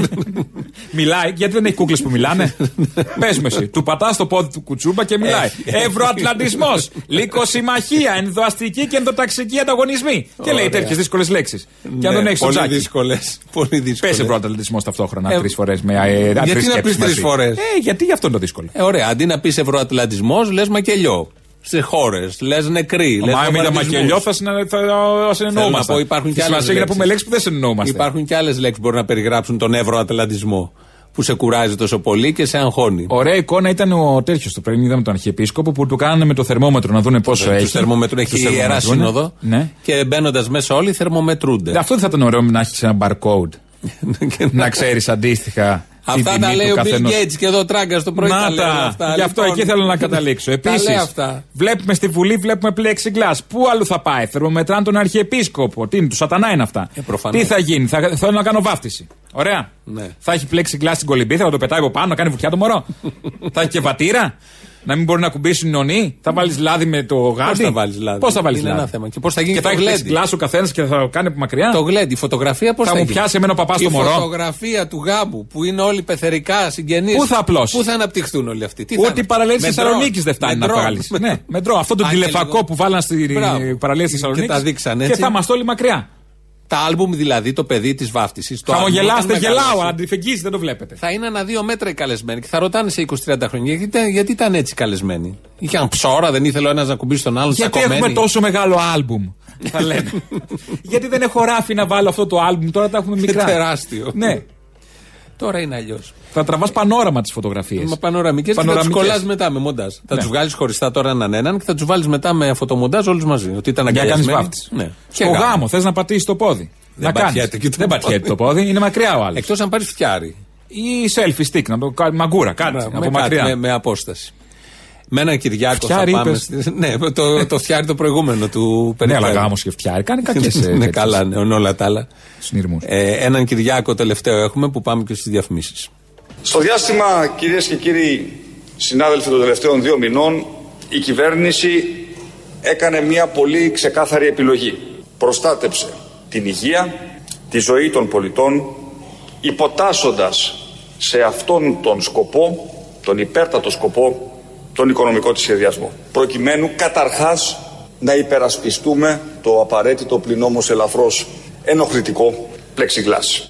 μιλάει, γιατί δεν έχει κούκλες που μιλάνε; Πες με εσύ. Του πατάς το πόδι του κουτσούμπα και μιλάει. Ευρωατλαντισμός, λυκοσυμμαχία, ενδοαστική και ενδοταξική ανταγωνισμοί. Και λέει Ωραία. τέτοιες δύσκολες λέξεις. Και αν Ναι, τον έχεις στο πολύ τζάκι. δύσκολες. Πολύ Πες δύσκολες. ευρωατλαντισμός ταυτόχρονα Ε, τρεις φορές με ε, γιατί τρεις να σκέψεις πεις τρεις μαζί. φορές; Ε, γιατί γι' αυτό είναι το δύσκολο. Ε, ωραία, αντί να πεις ευρωατλαντισμός, λες μακελιό. Σε χώρες, λες νεκροί. λες Μα αν ήταν βομβαρδισμούς. μακελιό θα συνα- θα Θέλω συνεννοούμαστε. να πω, υπάρχουν και Στη άλλες σημασία είναι να πούμε λέξεις. λέξεις που δεν συνεννοούμαστε. Υπάρχουν και άλλες λέξεις που μπορούν να περιγράψουν τον ευρωατλαντισμό. Που σε κουράζει τόσο πολύ και σε αγχώνει. Ωραία εικόνα ήταν ο τέτοιος το πριν είδαμε τον Αρχιεπίσκοπο που του κάνανε με το θερμόμετρο να δούνε πόσο έχει. Του θερμομετρούν, Τους έχει η ιερά θερμομετρούνε. σύνοδο. Ναι. Και μπαίνοντας μέσα όλοι θερμομετρούνται. Αυτό δεν θα ήταν ωραίο να έχεις ένα barcode. να ξέρεις αντίστοιχα. Την Αυτά τιμή τα του λέει ο Bill καθενός. Gates και εδώ τράγκας στο πρωί. Να τα λέει όλα τα. αυτά. Γι' αυτό Λοιπόν, εκεί θέλω να καταλήξω. τα Επίσης, λέει αυτά. βλέπουμε στη Βουλή, βλέπουμε plexiglass. Πού αλλού θα πάει, θερμομετράν τον Αρχιεπίσκοπο. Τι είναι, του σατανά είναι αυτά. Ε, προφανώς. Τι θα γίνει, θα, θέλω να κάνω βάφτιση. Ωραία. Ναι. Θα έχει plexiglass στην κολυμπή, θα το πετάει από πάνω, να κάνει βουτιά το μωρό. θα έχει και βατήρα. Να μην μπορεί να κουμπίσει νονί. Θα βάλεις λάδι με το γάντι. θα βάλεις λάδι; Πώς θα βάλεις Είναι λάδι; ένα θέμα. Και πώς θα γίνει και το θα έχεις γλέντι. plexiglass ο καθένας και θα το κάνει από μακριά. Το γλέντι, η φωτογραφία πώς Θα θα, μου γίνει; πιάσει εμένα ο παπάς η το μωρό. φωτογραφία του γάμπου που είναι όλοι πεθερικά συγγενείς. Πού θα απλώσεις; Πού θα αναπτυχθούν όλοι αυτοί; Τι θα Ούτε είναι; η παραλία της Με Θεσσαλονίκης ντρόν. δεν φτάνει Με να ντρόν. βγάλεις. ναι, με ντρόν. Αυτό το Αν και τηλεφακό λίγο. που βάλαν στην Μπράβο. παραλία της Και Θεσσαλονίκης. τα δείξαν Και έτσι. θα είμαστε όλοι μακριά. Τα άλμπουμ δηλαδή, το παιδί της βάφτισης. Χαμογελάστε, γελάω. Αντιφεγγίζει, δεν το βλέπετε. Θα είναι ένα δύο μέτρα οι καλεσμένοι και θα ρωτάνε σε 20-30 χρόνια γιατί, ήταν- γιατί ήταν έτσι καλεσμένοι; Είχαν ψώρα, δεν ήθελε ο ένας να κουμπίσει τον άλλον. Γιατί τσακωμένοι. έχουμε τόσο μεγάλο άλμπουμ. Θα λένε. Γιατί δεν έχω ράφι να βάλω αυτό το άλμπουμ, τώρα τα έχουμε μικρά. τεράστιο. Ναι. Τώρα είναι αλλιώς. Θα τραβάς πανόραμα τις φωτογραφίες. Μα πανοραμικές και θα του Πανοραμικές. κολλάς μετά με μοντάζ. Θα Ναι. τους βγάλεις χωριστά τώρα έναν έναν και θα τους βάλεις μετά με φωτομοντάζ όλους μαζί. Ότι ήταν Για να κάνεις αγκαλιασμένοι. βάφτιση. Ναι. Στο γάμο θες να πατήσεις το πόδι. Δεν να κάνεις. πατιέται και το Δεν πόδι. πατιέται το πόδι, είναι μακριά ο άλλος. Εκτός αν πάρεις φτιάρι. Ή selfie stick, να το κάνει μαγκούρα, κάτι Μπράβο, από με, κάτι, μακριά. με, με απόσταση. Με έναν Κυριάκο Φτιάρι θα πάμε. είπες. στη- Ναι, το, το φτιάρι το προηγούμενο του Ναι, Περιφέρου. αλλά γάμος και φτιάρι. Κάνει κακές. ναι, καλά, ναι, όλα τα άλλα. Συνειρμούς. Ε, έναν Κυριάκο τελευταίο έχουμε που πάμε και στις διαφημίσεις. Στο διάστημα, κυρίες και κύριοι συνάδελφοι των τελευταίων δύο μηνών, η κυβέρνηση έκανε μια πολύ ξεκάθαρη επιλογή. Προστάτεψε την υγεία, τη ζωή των πολιτών, υποτάσσοντας σε αυτόν τον σκοπό, τον υπέρτατο σκοπό, τον οικονομικό της σχεδιασμό. Προκειμένου καταρχάς να υπερασπιστούμε το απαραίτητο πλην όμως ελαφρώς ενοχλητικό πλεξιγλάς.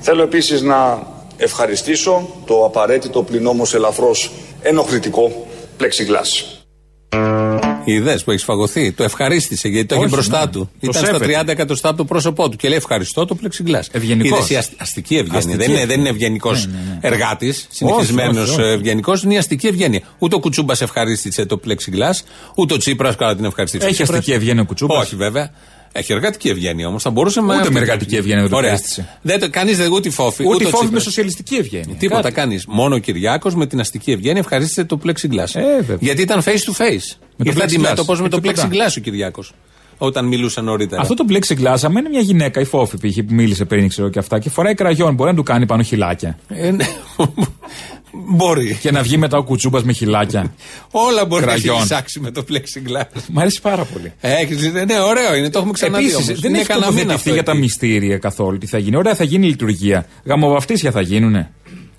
Θέλω επίσης να ευχαριστήσω το απαραίτητο πλην όμως ελαφρώς ενοχλητικό πλεξιγλάς. Είδε που έχεις φαγωθεί. Το ευχαρίστησε γιατί το Όχι, έχει μπροστά ναι. του. Το Ήταν στα σέβεται. 30 εκατοστά από το πρόσωπό του και λέει ευχαριστώ το πλεξιγκλά. Ευγενικός. η ασ- αστική ευγένεια. Αστική δεν είναι, ευγένεια. δεν είναι ευγενικός Ναι, ναι, ναι. εργάτης, συνηθισμένος όχι, όχι. ευγενικός, είναι η αστική ευγένεια. Ούτε ο Κουτσούμπας ευχαρίστησε το πλεξιγκλά, ούτε ο Τσίπρας καλά την ευχαριστήσε. Έχει Ο Τσίπρας- αστική ευγένεια ο Κουτσούμπας. Όχι βέβαια. Έχει εργατική ευγένεια όμως. Θα μπορούσε με. Ούτε αυτή- με εργατική ευγένεια δεν το Ωραία. ευχαρίστησε. Δεν το κάνει ούτε η φόφη. Ούτε η ο φόβη με Τσίπρας. σοσιαλιστική ευγένεια. Τίποτα Κάτι. κάνει. Μόνο ο Κυριάκος με την αστική ευγένεια ευχαρίστησε το plexiglass. Ε, βέβαια. Γιατί ήταν face to face. Με το Ήρθε plexiglass. αντιμέτωπος με Ε, το τίποτα. plexiglass ο Κυριάκος. Όταν μιλούσε νωρίτερα. Αυτό το plexiglass, άμα είναι μια γυναίκα, η φόφη π.χ. που μίλησε πριν, ξέρω και αυτά, και φοράει κραγιόν, μπορεί να του κάνει πάνω χιλάκια. Ε, ναι. Μπορεί. Και να βγει μετά ο κουτσούμπας με χιλάκια. Όλα μπορεί να Κραγιόν. έχει ψάξει με το plexiglass. Μ' αρέσει πάρα πολύ. Έχεις, ναι, ωραίο είναι, το έχουμε ξαναδεί. Επίσης, όμως. δεν Είναι έχει κανένα μήνα τοποθετηθεί αυτό για τα εκεί. μυστήρια καθόλου. Τι θα γίνει. Ωραία, θα γίνει η λειτουργία. Γαμοβαφτίσια θα γίνουνε.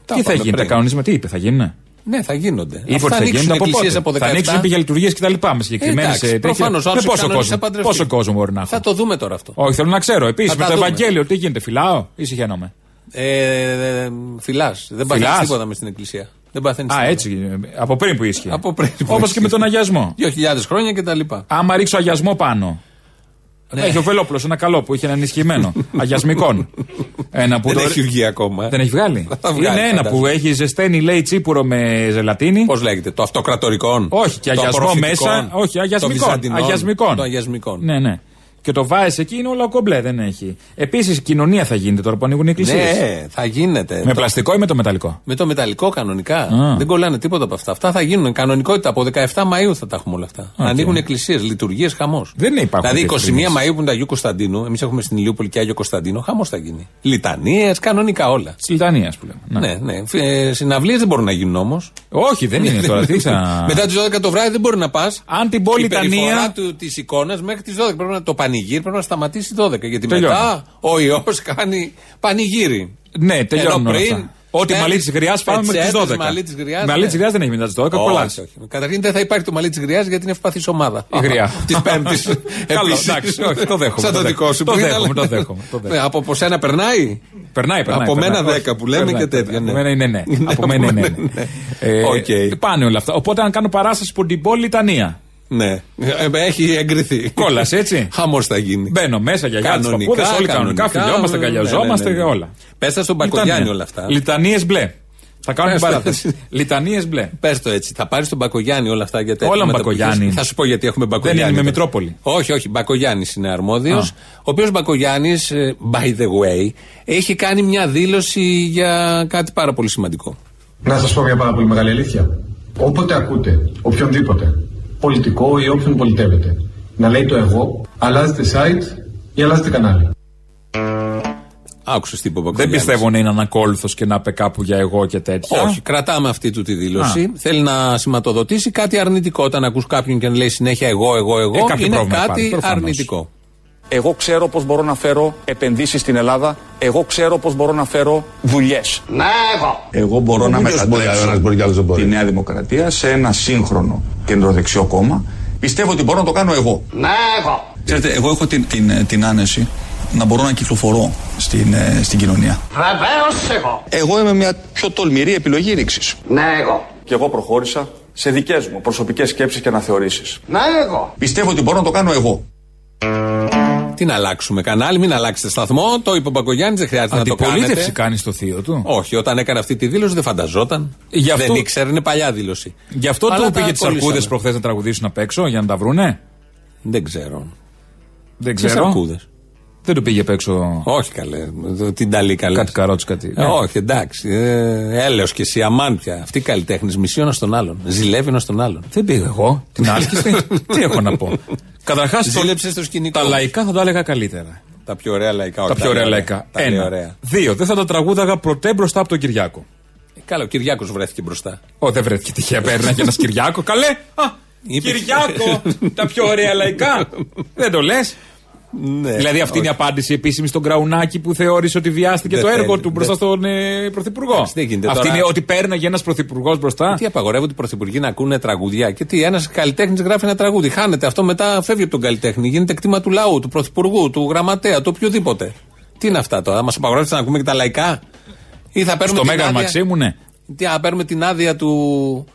Τα τι θα είπαμε γίνει, τα πριν. κανονίσματα, τι είπε, θα γίνουνε; Ναι, θα γίνονται. Ή Αυτά θα ανοίξουν γίνονται από εκκλησίες πότε; από 17. Θα ανοίξουν για λειτουργίες κτλ. Με συγκεκριμένες Εντάξει, τέτοια. προφανώς, Με άλλος πόσο κανόνες κόσμο, θα παντρευτεί. πόσο κόσμο μπορεί να έχω; Θα το δούμε τώρα αυτό. Όχι, θέλω να ξέρω. Επίσης Θα με τα το δούμε. Ευαγγέλιο τι γίνεται, φυλάω ή συχαίνομαι. Ε, Φυλάς. Δεν παθαίνεις Φυλάς; τίποτα μες στην εκκλησία. Δεν παθαίνεις Α, έτσι. ε, Από πριν που ίσχυε. Από πριν που Όπως και ίσχυε. με τον αγιασμό. 2.000 χρόνια και τα λοιπά. Άμα ρίξω αγιασμό πάνω. Ναι. Έχει ο Βελόπουλος ένα καλό που είχε ένα ενισχυμένο. αγιασμικών. Ένα που Δεν το- έχει βγει ακόμα. ε. Δεν έχει βγάλει. Θα βγάλει, Είναι ένα φαντάζομαι. που έχει ζεσταίνει, λέει, τσίπουρο με ζελατίνη. Πώς λέγεται, το αυτοκρατορικών. Όχι, και το αγιασμό απορροφητικών, μέσα. Όχι, το αγιασμικών. βυζαντινών, αγιασμικών. Το αγιασμικών. Ναι, ναι. Και το βάζει εκεί είναι όλα κομπλέ, δεν έχει. Επίσης, κοινωνία θα γίνεται τώρα που ανοίγουν οι εκκλησίε. Ναι, θα γίνεται. Με Το- πλαστικό ή με το μεταλλικό; με το μεταλλικό κανονικά. Α. Δεν κολλάνε τίποτα από αυτά. Αυτά θα γίνουν. Κανονικότητα από 17 Μαου θα τα έχουμε όλα αυτά. Οκ. Ανοίγουν εκκλησίες, λειτουργίες, χαμός. Δεν υπάρχουν Δηλαδή 21 διευκρινήσεις. Μαου που είναι το Αγίου Κωνσταντίνου, εμείς έχουμε στην Ηλιούπολη και Άγιο Κωνσταντίνο, χαμός θα γίνει. Λιτανίες, κανονικά όλα. Της Λιτανίας που λέμε. Ναι, ναι. Ε, Συναυλίες δεν μπορούν να γίνουν όμως. Όχι, δεν είναι τώρα. Τι θα. Μετά τις 12 το βράδυ δεν μπορεί να πας. Αν την πω Η περιφορά Λιτανία. τη εικόνα μέχρι τις 12. Πρέπει να το πανηγύρι πρέπει να σταματήσει 12. Γιατί Τελειώνει. μετά ο ιό κάνει πανηγύρι. Ναι, τελειώνουν Ενώ όλα πριν αυτά. Ό,τι παίρνεις μαλλί τη γριά πάμε μέχρι τις πετσέτες, 12. μαλλί της γριάς, Μαλλί ναι. τη γριά δεν έχει μετά τις 12, κολλάς. Όχι, όχι. Καταρχήν δεν θα υπάρχει το μαλλί τη γριά γιατί είναι ευπαθής ομάδα. Η γριά. Της Πέμπτης. Καλό, εντάξει, όχι, το δέχομαι, Σαν το το δικό σου. το που είναι, δέχομαι, αλλά- το δέχομαι, το δέχομαι. Ναι, Από από σένα περνάει; Περνάει, περνάει. Από περνάει. μένα Όχι, 10 που λέμε περνάει, και τέτοια, περνάει. ναι. Από μένα είναι ναι. Ναι, Από μένα είναι ναι. ναι. Ε, Οκ. Πάνε όλα αυτά. Οπότε αν κάνω παράσταση που την πόλη Λιτανία. Ναι. Ε, Έχει εγκριθεί. Κόλλασε έτσι. Χαμός θα γίνει. Μπαίνω μέσα για γάτου Κανονικά, παππούδες, όλοι κανονικά κανονικά, φιλιόμαστε, ναι, αγκαλιαζόμαστε ναι, ναι, ναι. όλα. Πες τα στον Μπακογιάννη όλα αυτά. Λιτανίες μπλε. Θα κάνω την Πες τα. παράθεση. Λιτανίες μπλε. Πες το έτσι. Θα πάρεις τον Μπακογιάννη όλα αυτά γιατί Όλα έχουμε Μπακογιάννη. μεταπληκτές. Θα σου πω γιατί έχουμε Μπακογιάννη. είναι με τώρα. Μητρόπολη. Όχι, όχι. Μπακογιάννης είναι αρμόδιος. Α. Ο οποίος Μπακογιάννης, by the way, έχει κάνει μια δήλωση για κάτι πάρα πολύ σημαντικό. Να σας πω μια πάρα πολύ μεγάλη αλήθεια. Όποτε ακούτε οποιονδήποτε, πολιτικό ή όποιον πολιτεύετε, να λέει το εγώ, αλλάζετε site ή αλλάζετε κανάλι. Άκουσες τι είπε ο Δεν Μπακογιάννης. πιστεύω να είναι ανακόλουθος και να πει κάπου για εγώ και τέτοια. Όχι, κρατάμε αυτή του τη δήλωση. Θέλει να σηματοδοτήσει κάτι αρνητικό. Όταν ακούς κάποιον και να λέει συνέχεια εγώ, εγώ, εγώ, Ε, κάποιο είναι πρόβλημα κάτι υπάρχει, προφανώς. αρνητικό. Εγώ ξέρω πώς μπορώ να φέρω επενδύσεις στην Ελλάδα. Εγώ ξέρω πώς μπορώ να φέρω δουλειές. Εγώ μπορώ να μετατρέψω τη Νέα Δημοκρατία σε ένα σύγχρονο κεντροδεξιό κόμμα. Πιστεύω ότι μπορώ να το κάνω εγώ. Ξέρετε, εγώ έχω την, την, την άνεση να μπορώ να κυκλοφορώ στην, ε, στην κοινωνία. Βεβαίως εγώ. Εγώ είμαι μια πιο τολμηρή επιλογή ρήξης. Ναι εγώ. Και εγώ προχώρησα σε δικές μου προσωπικές σκέψεις και αναθεωρήσεις. Ναι εγώ. Πιστεύω ότι μπορώ να το κάνω εγώ. Τι να αλλάξουμε κανάλι, μην αλλάξετε σταθμό. Το είπε ο Μπακογιάννη, δεν χρειάζεται να το Αντιπολίτευση κάνετε. κάνει στο θείο του. Όχι, όταν έκανε αυτή τη δήλωση δεν φανταζόταν. Γι' αυτό- Δεν ήξερε, είναι παλιά δήλωση. Γι' αυτό Αλλά του τα πήγε τις κολλήσαμε. αρκούδες προχθές να τραγουδήσουν απ' έξω για να τα βρούνε; Δεν ξέρω. Δεν Τις ξέρω. αρκούδες; Δεν του πήγε απ' έξω Όχι καλέ. Την ταλή καλέ. κάτι καρότσι, κάτι. Ε, όχι, εντάξει. Ε, έλεος και εσύ, αμάν πια. Αυτή η καλλιτέχνη μισεί ένας στον άλλον. Ζηλεύει ένας στον άλλον. Δεν πήγα εγώ. Την άσκηση. Τι έχω να πω; Καταρχάς, Ζήλεψες στο σκηνικό. τα λαϊκά θα τα έλεγα καλύτερα. Τα πιο ωραία λαϊκά. Τα όχι, πιο ωραία λέει λαϊκά. Τα λέει Ένα. ωραία. Δύο. Δεν θα τα τραγούδαγα πρωτέ μπροστά από τον Κυριάκο. Ε, Καλά, ο Κυριάκος βρέθηκε μπροστά. Ω, δεν βρέθηκε τυχαία πέρνα και ένας Κυριάκο. Καλέ! Α, Είπε- Κυριάκο! τα πιο ωραία λαϊκά. δεν το λες. Ναι. Δηλαδή αυτή είναι η απάντηση επίσημη στον Κραουνάκη που θεώρησε ότι βιάστηκε Δεν το έργο θέλει, του μπροστά δεν- στον ε, Πρωθυπουργό. Εντάξει, δεν γίνεται Αυτή τώρα; είναι ότι πέρναγε ένας Πρωθυπουργός μπροστά. Τι απαγορεύονται οι πρωθυπουργοί να ακούνε τραγουδιά; Και τι, ένας καλλιτέχνης γράφει ένα τραγούδι. Χάνεται αυτό μετά, φεύγει από τον καλλιτέχνη. Γίνεται κτήμα του λαού, του πρωθυπουργού, του γραμματέα, του οποιοδήποτε. Τι είναι αυτά τώρα, μας απαγορεύεται να ακούμε και τα λαϊκά; Ή θα παίρνουμε Στο την Μέγαν άδεια- Μαξίμου, ναι. Τι, θα παίρνουμε την άδεια του.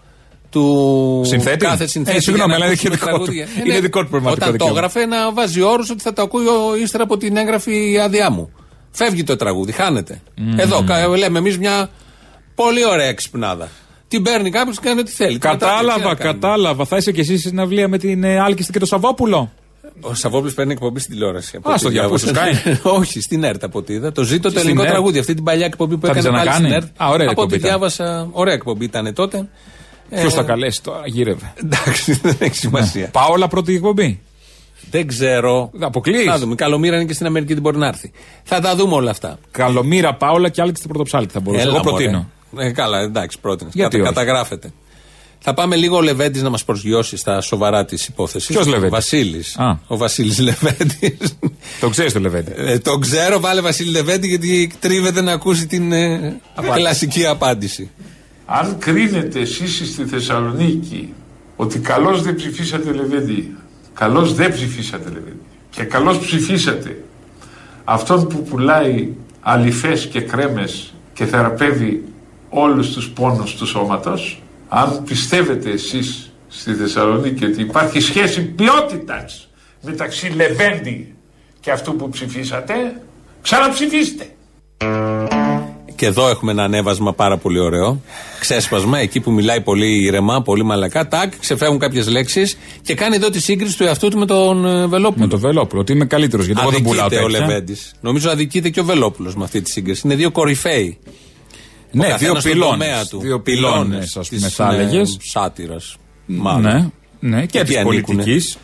Του Συνθέτη; κάθε συνθέτη. Ε, συγγνώμη, για να αλλά είναι και ακούσουμε δικό του. τραγούδια. Ε, Είναι ναι. δικό του πραγματικό Όταν το δικαίωμα. έγραφε να βάζει όρους ότι θα το ακούει ο- ύστερα από την έγγραφη άδειά μου. Φεύγει το τραγούδι, χάνεται. Εδώ κα- λέμε εμείς μια πολύ ωραία εξυπνάδα. Την παίρνει κάποιος και κάνει ό,τι θέλει. Την μετάδοση, τι Κατάλαβα, να κάνουμε. κατάλαβα. Θα είσαι κι εσύ στην συναυλία με την ε, Άλκηστη και το Σαββόπουλο; Ο Σαββόπουλος παίρνει εκπομπή στην τηλεόραση. από Α, ό,τι στο διαβούσα, διάβασα. Όχι, στην ΕΡΤ από ό,τι είδα. Το ζήτω το Στην ελληνικό ΕΡΤ. τραγούδι. Αυτή την παλιά εκπομπή που Θα έκανε την πάλι στην ξανακάνει; ΕΡΤ. Α, ωραία Από ό,τι εκπομπή ήταν. διάβασα, ωραία εκπομπή ήταν τότε. Ποιος Ε, θα καλέσει τώρα, γύρευε. Εντάξει, δεν έχει σημασία. Πάολα πρώτη εκπομπή. Δεν ξέρω. Αποκλείς. Θα δούμε. Η Καλομήρα είναι και στην Αμερική, δεν μπορεί να έρθει. Θα τα δούμε όλα αυτά. Καλομήρα, Πάολα και Άλκηστη πρωτοψάλτη θα μπορούσα. Έλα, Εγώ προτείνω. μωρέ. Ε, καλά, εντάξει, πρότεινες. Γιατί όχι; καταγράφεται. Θα πάμε λίγο ο Λεβέντης να μας προσγειώσει στα σοβαρά της υπόθεσης. Ποιος Λεβέντης; Βασίλης. Α. Ο Βασίλης Λεβέντης. Το ξέρεις το Λεβέντη. Ε, τον ξέρω, βάλε Βασίλη Λεβέντη γιατί τρίβεται να ακούσει την ε, κλασική απάντηση. Αν κρίνετε εσείς στη Θεσσαλονίκη ότι καλώς δεν ψηφίσατε Λεβέντη, καλώς δεν ψηφίσατε Λεβέντη και καλώς ψηφίσατε αυτόν που πουλάει αληθές και κρέμες και θεραπεύει όλους τους πόνους του σώματος, αν πιστεύετε εσείς στη Θεσσαλονίκη ότι υπάρχει σχέση ποιότητας μεταξύ Λεβέντη και αυτού που ψηφίσατε, ξαναψηφίστε. Και εδώ έχουμε ένα ανέβασμα πάρα πολύ ωραίο. Ξέσπασμα, εκεί που μιλάει πολύ ηρεμά, πολύ μαλακά. Τάκ, ξεφεύγουν κάποιες λέξεις και κάνει εδώ τη σύγκριση του εαυτού του με τον ε, Βελόπουλο. Με το Βελόπουλο, ότι είμαι καλύτερος γιατί εγώ δεν πουλάω Αδικείται ο τέτοια. Λεβέντης. Νομίζω αδικείται και ο Βελόπουλος με αυτή τη σύγκριση. Είναι δύο κορυφαίοι. Ο Ναι, δύο καθένας στον πυλώνες. τομέα του. Δύο πυλώνες, ας πούμε, θα έλεγες. Σάτυρας. Μάλλον. Ναι, ναι, και Εκεί της ανήκουνε. πολιτικής.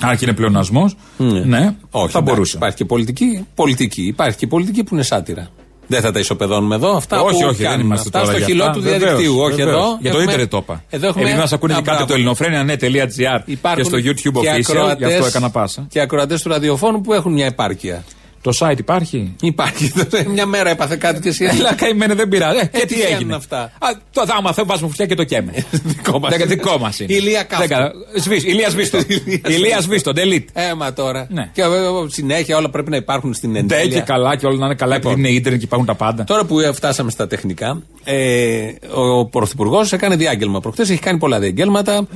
Αν και είναι πλεονασμός. Ναι, Όχι, θα εντάξει, μπορούσε. Υπάρχει και πολιτική, πολιτική. Υπάρχει και πολιτική που είναι σάτυρα. Δεν θα τα ισοπεδώνουμε εδώ. Αυτά όχι, που όχι, δεν κάνουμε. είμαστε αυτά τώρα στο για χειλό αυτά. του Βεβαίως, διαδικτύου. Όχι βεβαίως. εδώ. Για το Έχουμε- ίντερνετ το είπα. Εδώ έχουμε. Επειδή μα ακούνε Α, και κάποτε μπράβο. το ελληνοφρένια.net.gr και Υπάρχουν στο YouTube και official, γι' αυτό ακροατές- έκανα πάσα. Και ακροατές του ραδιοφώνου που έχουν μια επάρκεια. Το site υπάρχει; Υπάρχει. μια μέρα έπαθε κάτι και εσύ. Έλα, καημένα δεν πειράζει. Ε, και τι τυχαίνουν έγινε; αυτά; Α, το άμα θέλω βάζουμε φωτιά και το καίμε. Δικό μας. Δεν- Δικό μας είναι. Ηλία καύτο. Δεν κα- σβήσ- Ηλία σβήστο. Ηλία σβήστο, delete. Έμα τώρα. Ναι. Και ε, ε, συνέχεια όλα πρέπει να υπάρχουν στην Ντε εντέλεια. και καλά και όλα να είναι καλά επειδή είναι ίντερνετ και υπάρχουν τα πάντα. Τώρα που ε, φτάσαμε στα τεχνικά, ε, ο Πρωθυπουργός έκανε διάγγελμα προχθές. Έχει κάνει πολλά διαγγέλματα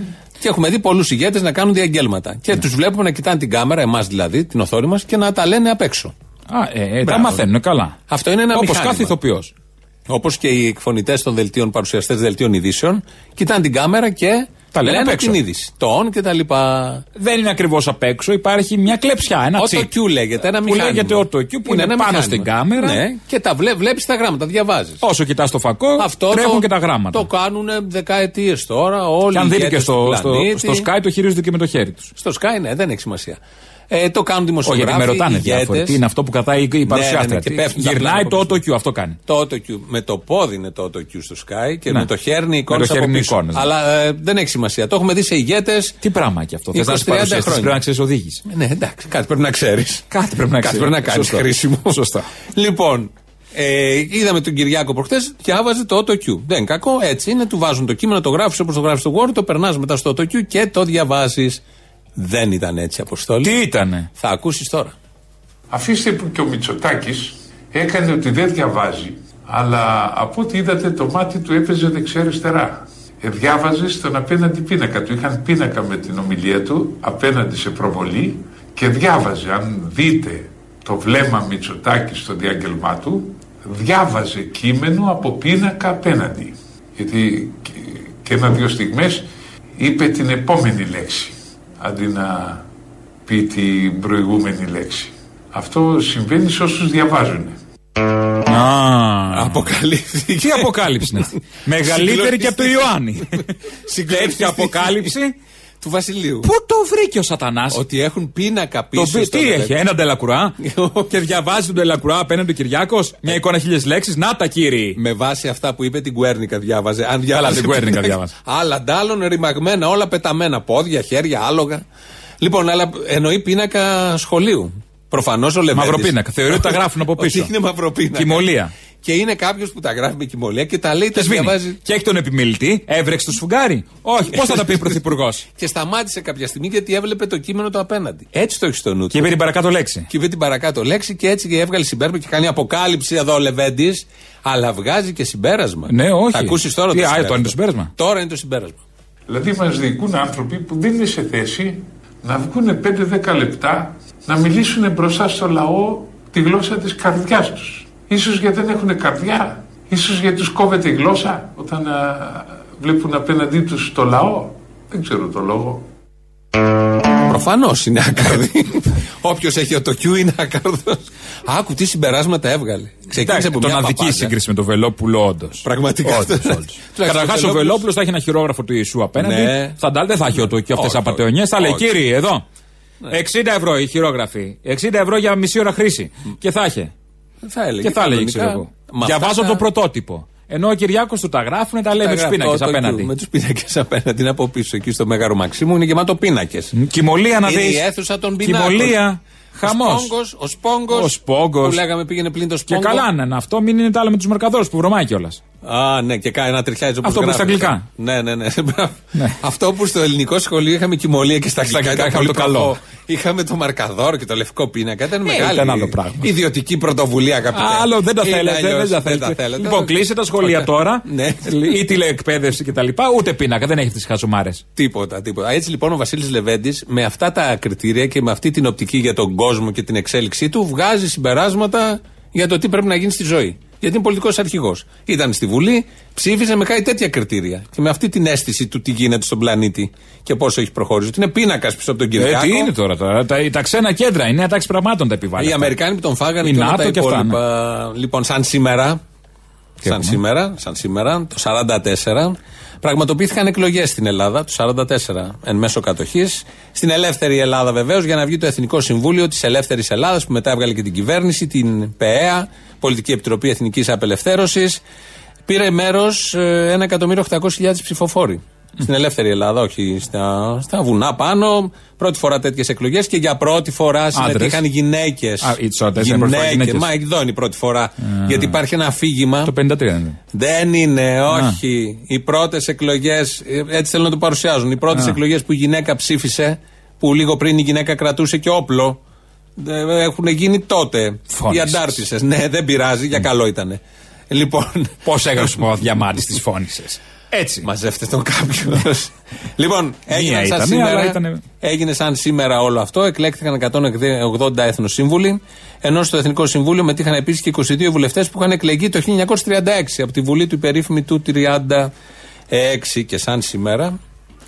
και έχουμε δει πολλούς ηγέτες να κάνουν διαγγέλματα. Και τους βλέπουμε να κοιτάνε την κάμερα, εμάς δηλαδή, την οθόνη μας, και να τα λένε απ' έξω. Α, ε, ε, τα Μπράβο. μαθαίνουν καλά. Αυτό είναι ένα Όπως μηχάνημα. κάθε ηθοποιός. Όπως και οι εκφωνητές των δελτίων, παρουσιαστές δελτίων ειδήσεων, κοιτάνε την κάμερα και Τα λένε απ' λένε έξω. την είδηση. Το on και τα λοιπά. Δεν είναι ακριβώς απ' έξω, υπάρχει μια κλεψιά, ένα Auto τσίπ. Q λέγεται, ένα Που μηχάνημα. λέγεται auto Q που είναι, ένα πάνω μηχάνημα. στην κάμερα. Ναι, και τα βλέ, βλέπεις τα γράμματα, διαβάζεις. Όσο κοιτάς το φακό, Αυτό τρέχουν το, και τα γράμματα. Το κάνουν δεκαετίες τώρα. Όλοι και αν οι δείτε και ηγέτες στο, του στο, πλανήτη. στο Sky το χειρίζονται και με το χέρι τους. Στο Sky, ναι, δεν έχει σημασία. Ε, το κάνουν Όχι, δημοσιογράφοι. γιατί με ρωτάνε ηγέτες. διάφοροι. Τι είναι αυτό που κρατάει η- η Ναι, ναι, παρουσιάστρια. ναι, και Τι- πέφτουν τα Γυρνάει πλάνα το από auto Q, αυτό κάνει. Το AutoQ. Με το πόδι είναι το AutoQ στο Sky και Ναι. με το χέρι εικόνε Με το χέρι από είναι πίσω. εικόνες, ναι. Αλλά ε, δεν έχει σημασία. Το έχουμε δει σε ηγέτες. Τι πράγμα και αυτό. Θες να 20-30 σε παρουσιάσει, χρόνια. πρέπει να ξέρεις οδήγηση. Ναι, εντάξει, κάτι πρέπει να ξέρεις. Κάτι πρέπει να Κάτι ξέρεις. πρέπει να κάνεις Σωστό. χρήσιμο. Σωστά. Λοιπόν, ε, είδαμε τον Κυριάκο προχθέ και άβαζε το AutoQ. Δεν είναι κακό, έτσι είναι. Του βάζουν το κείμενο, το γράφεις όπως το γράφεις στο Word, το περνάς μετά στο AutoQ και το διαβάζεις. Δεν ήταν έτσι, Αποστόλη. Τι ήτανε; Θα ακούσεις τώρα. Αφήστε που και ο Μητσοτάκης έκανε ότι δεν διαβάζει, αλλά από ό,τι είδατε το μάτι του έπαιζε δεξιά-αριστερά. Ε, διάβαζε στον απέναντι πίνακα. Του είχαν πίνακα με την ομιλία του απέναντι σε προβολή και διάβαζε. Αν δείτε το βλέμμα Μητσοτάκης στο διάγγελμά του, διάβαζε κείμενο από πίνακα απέναντι. Γιατί και- και ένα-δύο στιγμές είπε την επόμενη λέξη αντί να πει την προηγούμενη λέξη. Αυτό συμβαίνει σε όσους διαβάζουν. Αποκαλύφθηκε. Τι αποκάλυψη είναι αυτή. Μεγαλύτερη και από το Ιωάννη. Τέτοια αποκάλυψη του Βασιλείου. Πού το βρήκε ο Σατανάς; Ότι έχουν πίνακα Το πίσω. πει, στο τι Λεβέντι. έχει, ένα ντελακουρά. και διαβάζει τον ντελακουρά απέναντι ο Κυριάκος. Μια εικόνα χίλιες λέξεις. Να τα κύριοι. Με βάση αυτά που είπε την Κουέρνικα διάβαζε. Αν διάβαζε την Κουέρνικα πίνακα. διάβαζε. Άλλα ντάλλον ρημαγμένα, όλα πεταμένα. Πόδια, χέρια, άλογα. Λοιπόν, αλλά εννοεί πίνακα σχολείου. Προφανώς ο Λεβέντης. Μαυροπίνακα. Θεωρεί ότι τα γράφουν από πίσω. Ότι είναι μαυροπίνακα. Κοιμωλία. Και είναι κάποιος που τα γράφει με κοιμωλία και τα λέει, τα Και σβήνει. διαβάζει. Και έχει τον επιμελητή, έβρεξε το σφουγγάρι. Όχι, πώς θα τα πει ο Πρωθυπουργός; Και σταμάτησε κάποια στιγμή γιατί έβλεπε το κείμενο το απέναντι. Έτσι το έχεις στο νου του. Και είπε την παρακάτω λέξη. Και είπε την παρακάτω λέξη και έτσι και έβγαλε συμπέρασμα και κάνει αποκάλυψη εδώ ο Λεβέντης. Αλλά βγάζει και συμπέρασμα. Ναι, όχι. Θα ακούσεις τώρα Τι, το α, συμπέρασμα. τώρα είναι το συμπέρασμα. Τώρα είναι το συμπέρασμα. Δηλαδή μας διοικούν άνθρωποι που δεν είναι σε θέση να βγουν 5-10 λεπτά να μιλήσουν μπροστά στο λαό τη γλώσσα της καρδιάς τους. Ίσως γιατί δεν έχουν καρδιά. Ίσως γιατί τους κόβεται η γλώσσα όταν α, βλέπουν απέναντί τους το λαό. Δεν ξέρω το λόγο. Προφανώς είναι άκαρδη. Όποιος έχει το Q είναι άκαρδο. Άκου τι συμπεράσματα έβγαλε. Ξεκίνησε από τον μια αδική παπάγκα. σύγκριση με τον Βελόπουλο, όντως. Πραγματικά. Καταρχάς ο Βελόπουλο θα έχει ένα χειρόγραφο του Ιησού απέναντι. Ναι. Θα ντάλ, δεν θα έχει ο- και αυτές τι Όχι, απαταιωνιές. Θα λέει όχι. Ναι. κύριε, εδώ. 60 ευρώ η χειρόγραφη. 60 ευρώ για μισή ώρα χρήση. Και θα είχε. Θα έλεγε. Και θα έλεγε, κανονικά. ξέρω εγώ. Με αυτά Διαβάζω τα- το πρωτότυπο. Ενώ ο Κυριάκος του τα γράφουν, τα λέει τα με του γράφει πίνακες το- το Q, απέναντι. Με τους πίνακες απέναντι. Είναι από πίσω εκεί στο Μέγαρο Μαξίμου. Είναι γεμάτο πίνακες. Κοιμωλία να Είναι δεις. η αίθουσα των πινάκων. Κοιμωλία. Χαμός. Ο Σπόγκος. Ο Σπόγκος. Που λέγαμε πήγαινε πλήν το Και Σπόγκο. καλά να είναι αυτό, μην είναι τα άλλα με τους μερκαδόρους που βρωμάει κιόλας. Α, ναι, και κάνει ένα τριχιάζει όπως Αυτό που στα γράφει. αγγλικά. Ναι, ναι, ναι. Μπράβο. Αυτό που στο ελληνικό σχολείο είχαμε κοιμωλία και στα αγγλικά. αγγλικά ήταν είχαμε πολύ το καλό. προχώ. Είχαμε το μαρκαδόρ και το λευκό πίνακα. Ήταν μεγάλη. ήταν άλλο πράγμα. Ιδιωτική πρωτοβουλία, αγαπητέ. Άλλο δεν τα Είναι θέλετε. αλλιώς, Δεν τα θέλετε. θέλετε. Λοιπόν, κλείσε τα σχολεία τώρα. Ναι. Ή τηλεεκπαίδευση κτλ. Ούτε πίνακα, δεν έχει τις χαζομάρες. Τίποτα, τίποτα. Έτσι λοιπόν ο Βασίλης Λεβέντης με αυτά τα κριτήρια και με αυτή την οπτική για τον κόσμο και την εξέλιξή του βγάζει συμπεράσματα για το τι πρέπει να γίνει στη ζωή. Γιατί είναι πολιτικός αρχηγός. Ήταν στη Βουλή, ψήφισε με κάτι τέτοια κριτήρια. Και με αυτή την αίσθηση του τι γίνεται στον πλανήτη και πόσο έχει προχωρήσει. Ότι είναι πίνακας πίσω από τον Ε, Κυριάκο. τι είναι τώρα, τώρα. Τα, τα ξένα κέντρα, η νέα τάξη πραγμάτων τα επιβάλλει. Οι αυτά. Αμερικάνοι που τον φάγανε Η και όλα ΝΑΤΟ τα και αυτά, ναι. υπόλοιπα. Λοιπόν, σαν σήμερα. Σαν έχουμε; σήμερα, σαν σήμερα, το 44, πραγματοποιήθηκαν εκλογές στην Ελλάδα, το 44, εν μέσω κατοχής. Στην ελεύθερη Ελλάδα, βεβαίως, για να βγει το Εθνικό Συμβούλιο της Ελεύθερης Ελλάδας, που μετά έβγαλε και την κυβέρνηση, την ΠΕΑ, Πολιτική Επιτροπή Εθνικής Απελευθέρωσης. Πήρε μέρος 1.800.000 ψηφοφόροι. Στην ελεύθερη Ελλάδα, όχι στα, στα βουνά πάνω. Πρώτη φορά τέτοιες εκλογές και για πρώτη φορά συμμετείχαν γυναίκες. Α, η ισότητα, ήταν πρώτη φορά γυναίκες. Μα εδώ είναι η πρώτη φορά. Γιατί υπάρχει ένα αφήγημα. Το 53 είναι. Δεν είναι, όχι. Οι πρώτες εκλογές, έτσι θέλω να το παρουσιάζουν. Οι πρώτες Α. εκλογές που η γυναίκα ψήφισε, που λίγο πριν η γυναίκα κρατούσε και όπλο, ε, έχουν γίνει τότε. Φώνησες. Οι αντάρτισε. Ναι, δεν πειράζει, για καλό ήταν. Λοιπόν. Πώς έγραψες ο Διαμάντη τι φώνησες. Έτσι. Μαζεύτε τον κάποιο. λοιπόν, έγινε σαν, ήταν, σήμερα, αλλά ήτανε- έγινε σαν σήμερα όλο αυτό. Εκλέχθηκαν 180 εθνοσύμβουλοι. Ενώ στο Εθνικό Συμβούλιο μετήχαν επίσης και 22 βουλευτές που είχαν εκλεγεί το 1936 από τη Βουλή του υπερήφημη του 36. Και σαν σήμερα.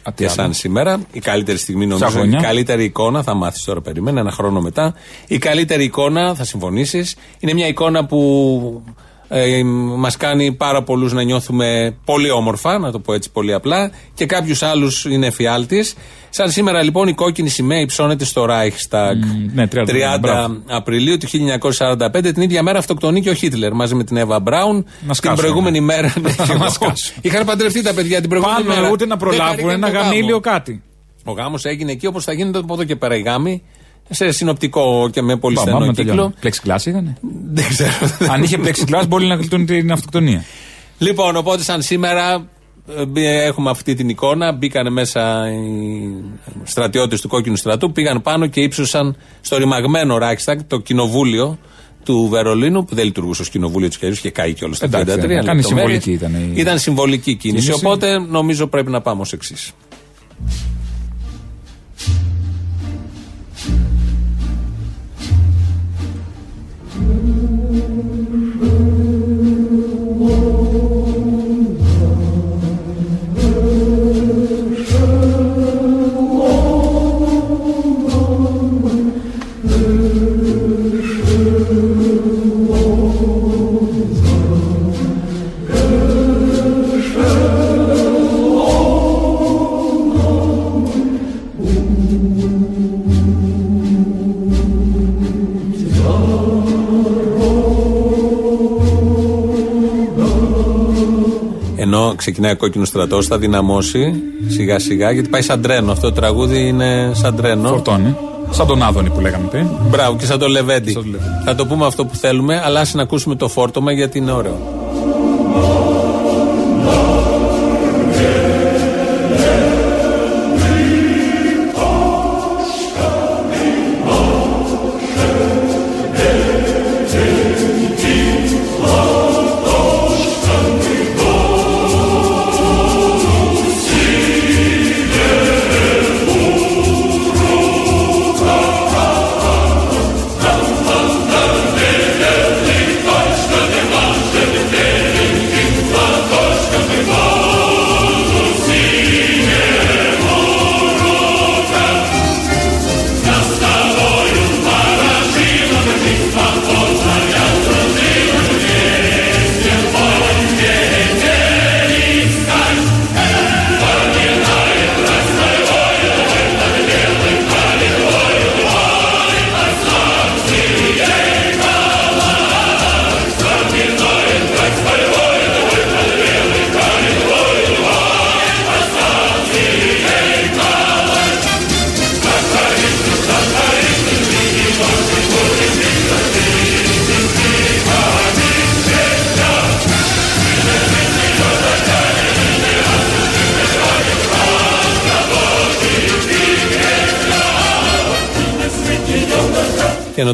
τι και άλλο; σαν σήμερα, η καλύτερη στιγμή νομίζω, η Σαγόνια. καλύτερη εικόνα, θα μάθεις τώρα, περίμενα ένα χρόνο μετά. Η καλύτερη εικόνα, θα συμφωνήσεις, είναι μια εικόνα που ε, μας κάνει πάρα πολλούς να νιώθουμε πολύ όμορφα, να το πω έτσι πολύ απλά, και κάποιους άλλους είναι εφιάλτης. Σαν σήμερα λοιπόν η κόκκινη σημαία υψώνεται στο Reichstag. ναι, 30, 30 μπράβο. Απριλίου του 1945, την ίδια μέρα αυτοκτονεί και ο Χίτλερ μαζί με την Εύα Μπράουν. Την σκάσουν, προηγούμενη μέρα. ναι, Θα και μας εγώ. σκάσουν. Είχαν παντρευτεί τα παιδιά την προηγούμενη Πάμε μέρα. ούτε να Δεν προλάβουν χαρήκαν ένα το γάμο. γαμήλιο κάτι. Ο γάμος έγινε εκεί όπως θα γίνεται από εδώ και πέρα οι γάμοι. Σε συνοπτικό και με πολύ Πάμε, στενό πάμε, κύκλο. τελειώνει. Plexiglass ήταν. Δεν ξέρω. Αν είχε plexiglass μπορεί να γλιτώνει την αυτοκτονία. Λοιπόν, οπότε σαν σήμερα ε, μπη- έχουμε αυτή την εικόνα. Μπήκαν μέσα οι στρατιώτες του κόκκινου στρατού, πήγαν πάνω και ύψωσαν στο ρημαγμένο Reichstag, το κοινοβούλιο του Βερολίνου, που δεν λειτουργούσε ως κοινοβούλιο της Κερίου και καεί κιόλας το 1933. Εντάξει, έκανε λεπτομέρειες. συμβολική ήταν η- Ήταν συμβολική κίνηση. κίνηση. Οπότε νομίζω πρέπει να πάμε ως εξής. Ξεκινάει ο κόκκινος στρατός, θα δυναμώσει σιγά σιγά γιατί πάει σαν τρένο. Αυτό το τραγούδι είναι σαν τρένο. Φορτώνει. Σαν τον Άδωνη που λέγαμε πριν. Μπράβο, και σαν το Λεβέντι. Θα το πούμε αυτό που θέλουμε, αλλά ας ακούσουμε το φόρτωμα γιατί είναι ωραίο.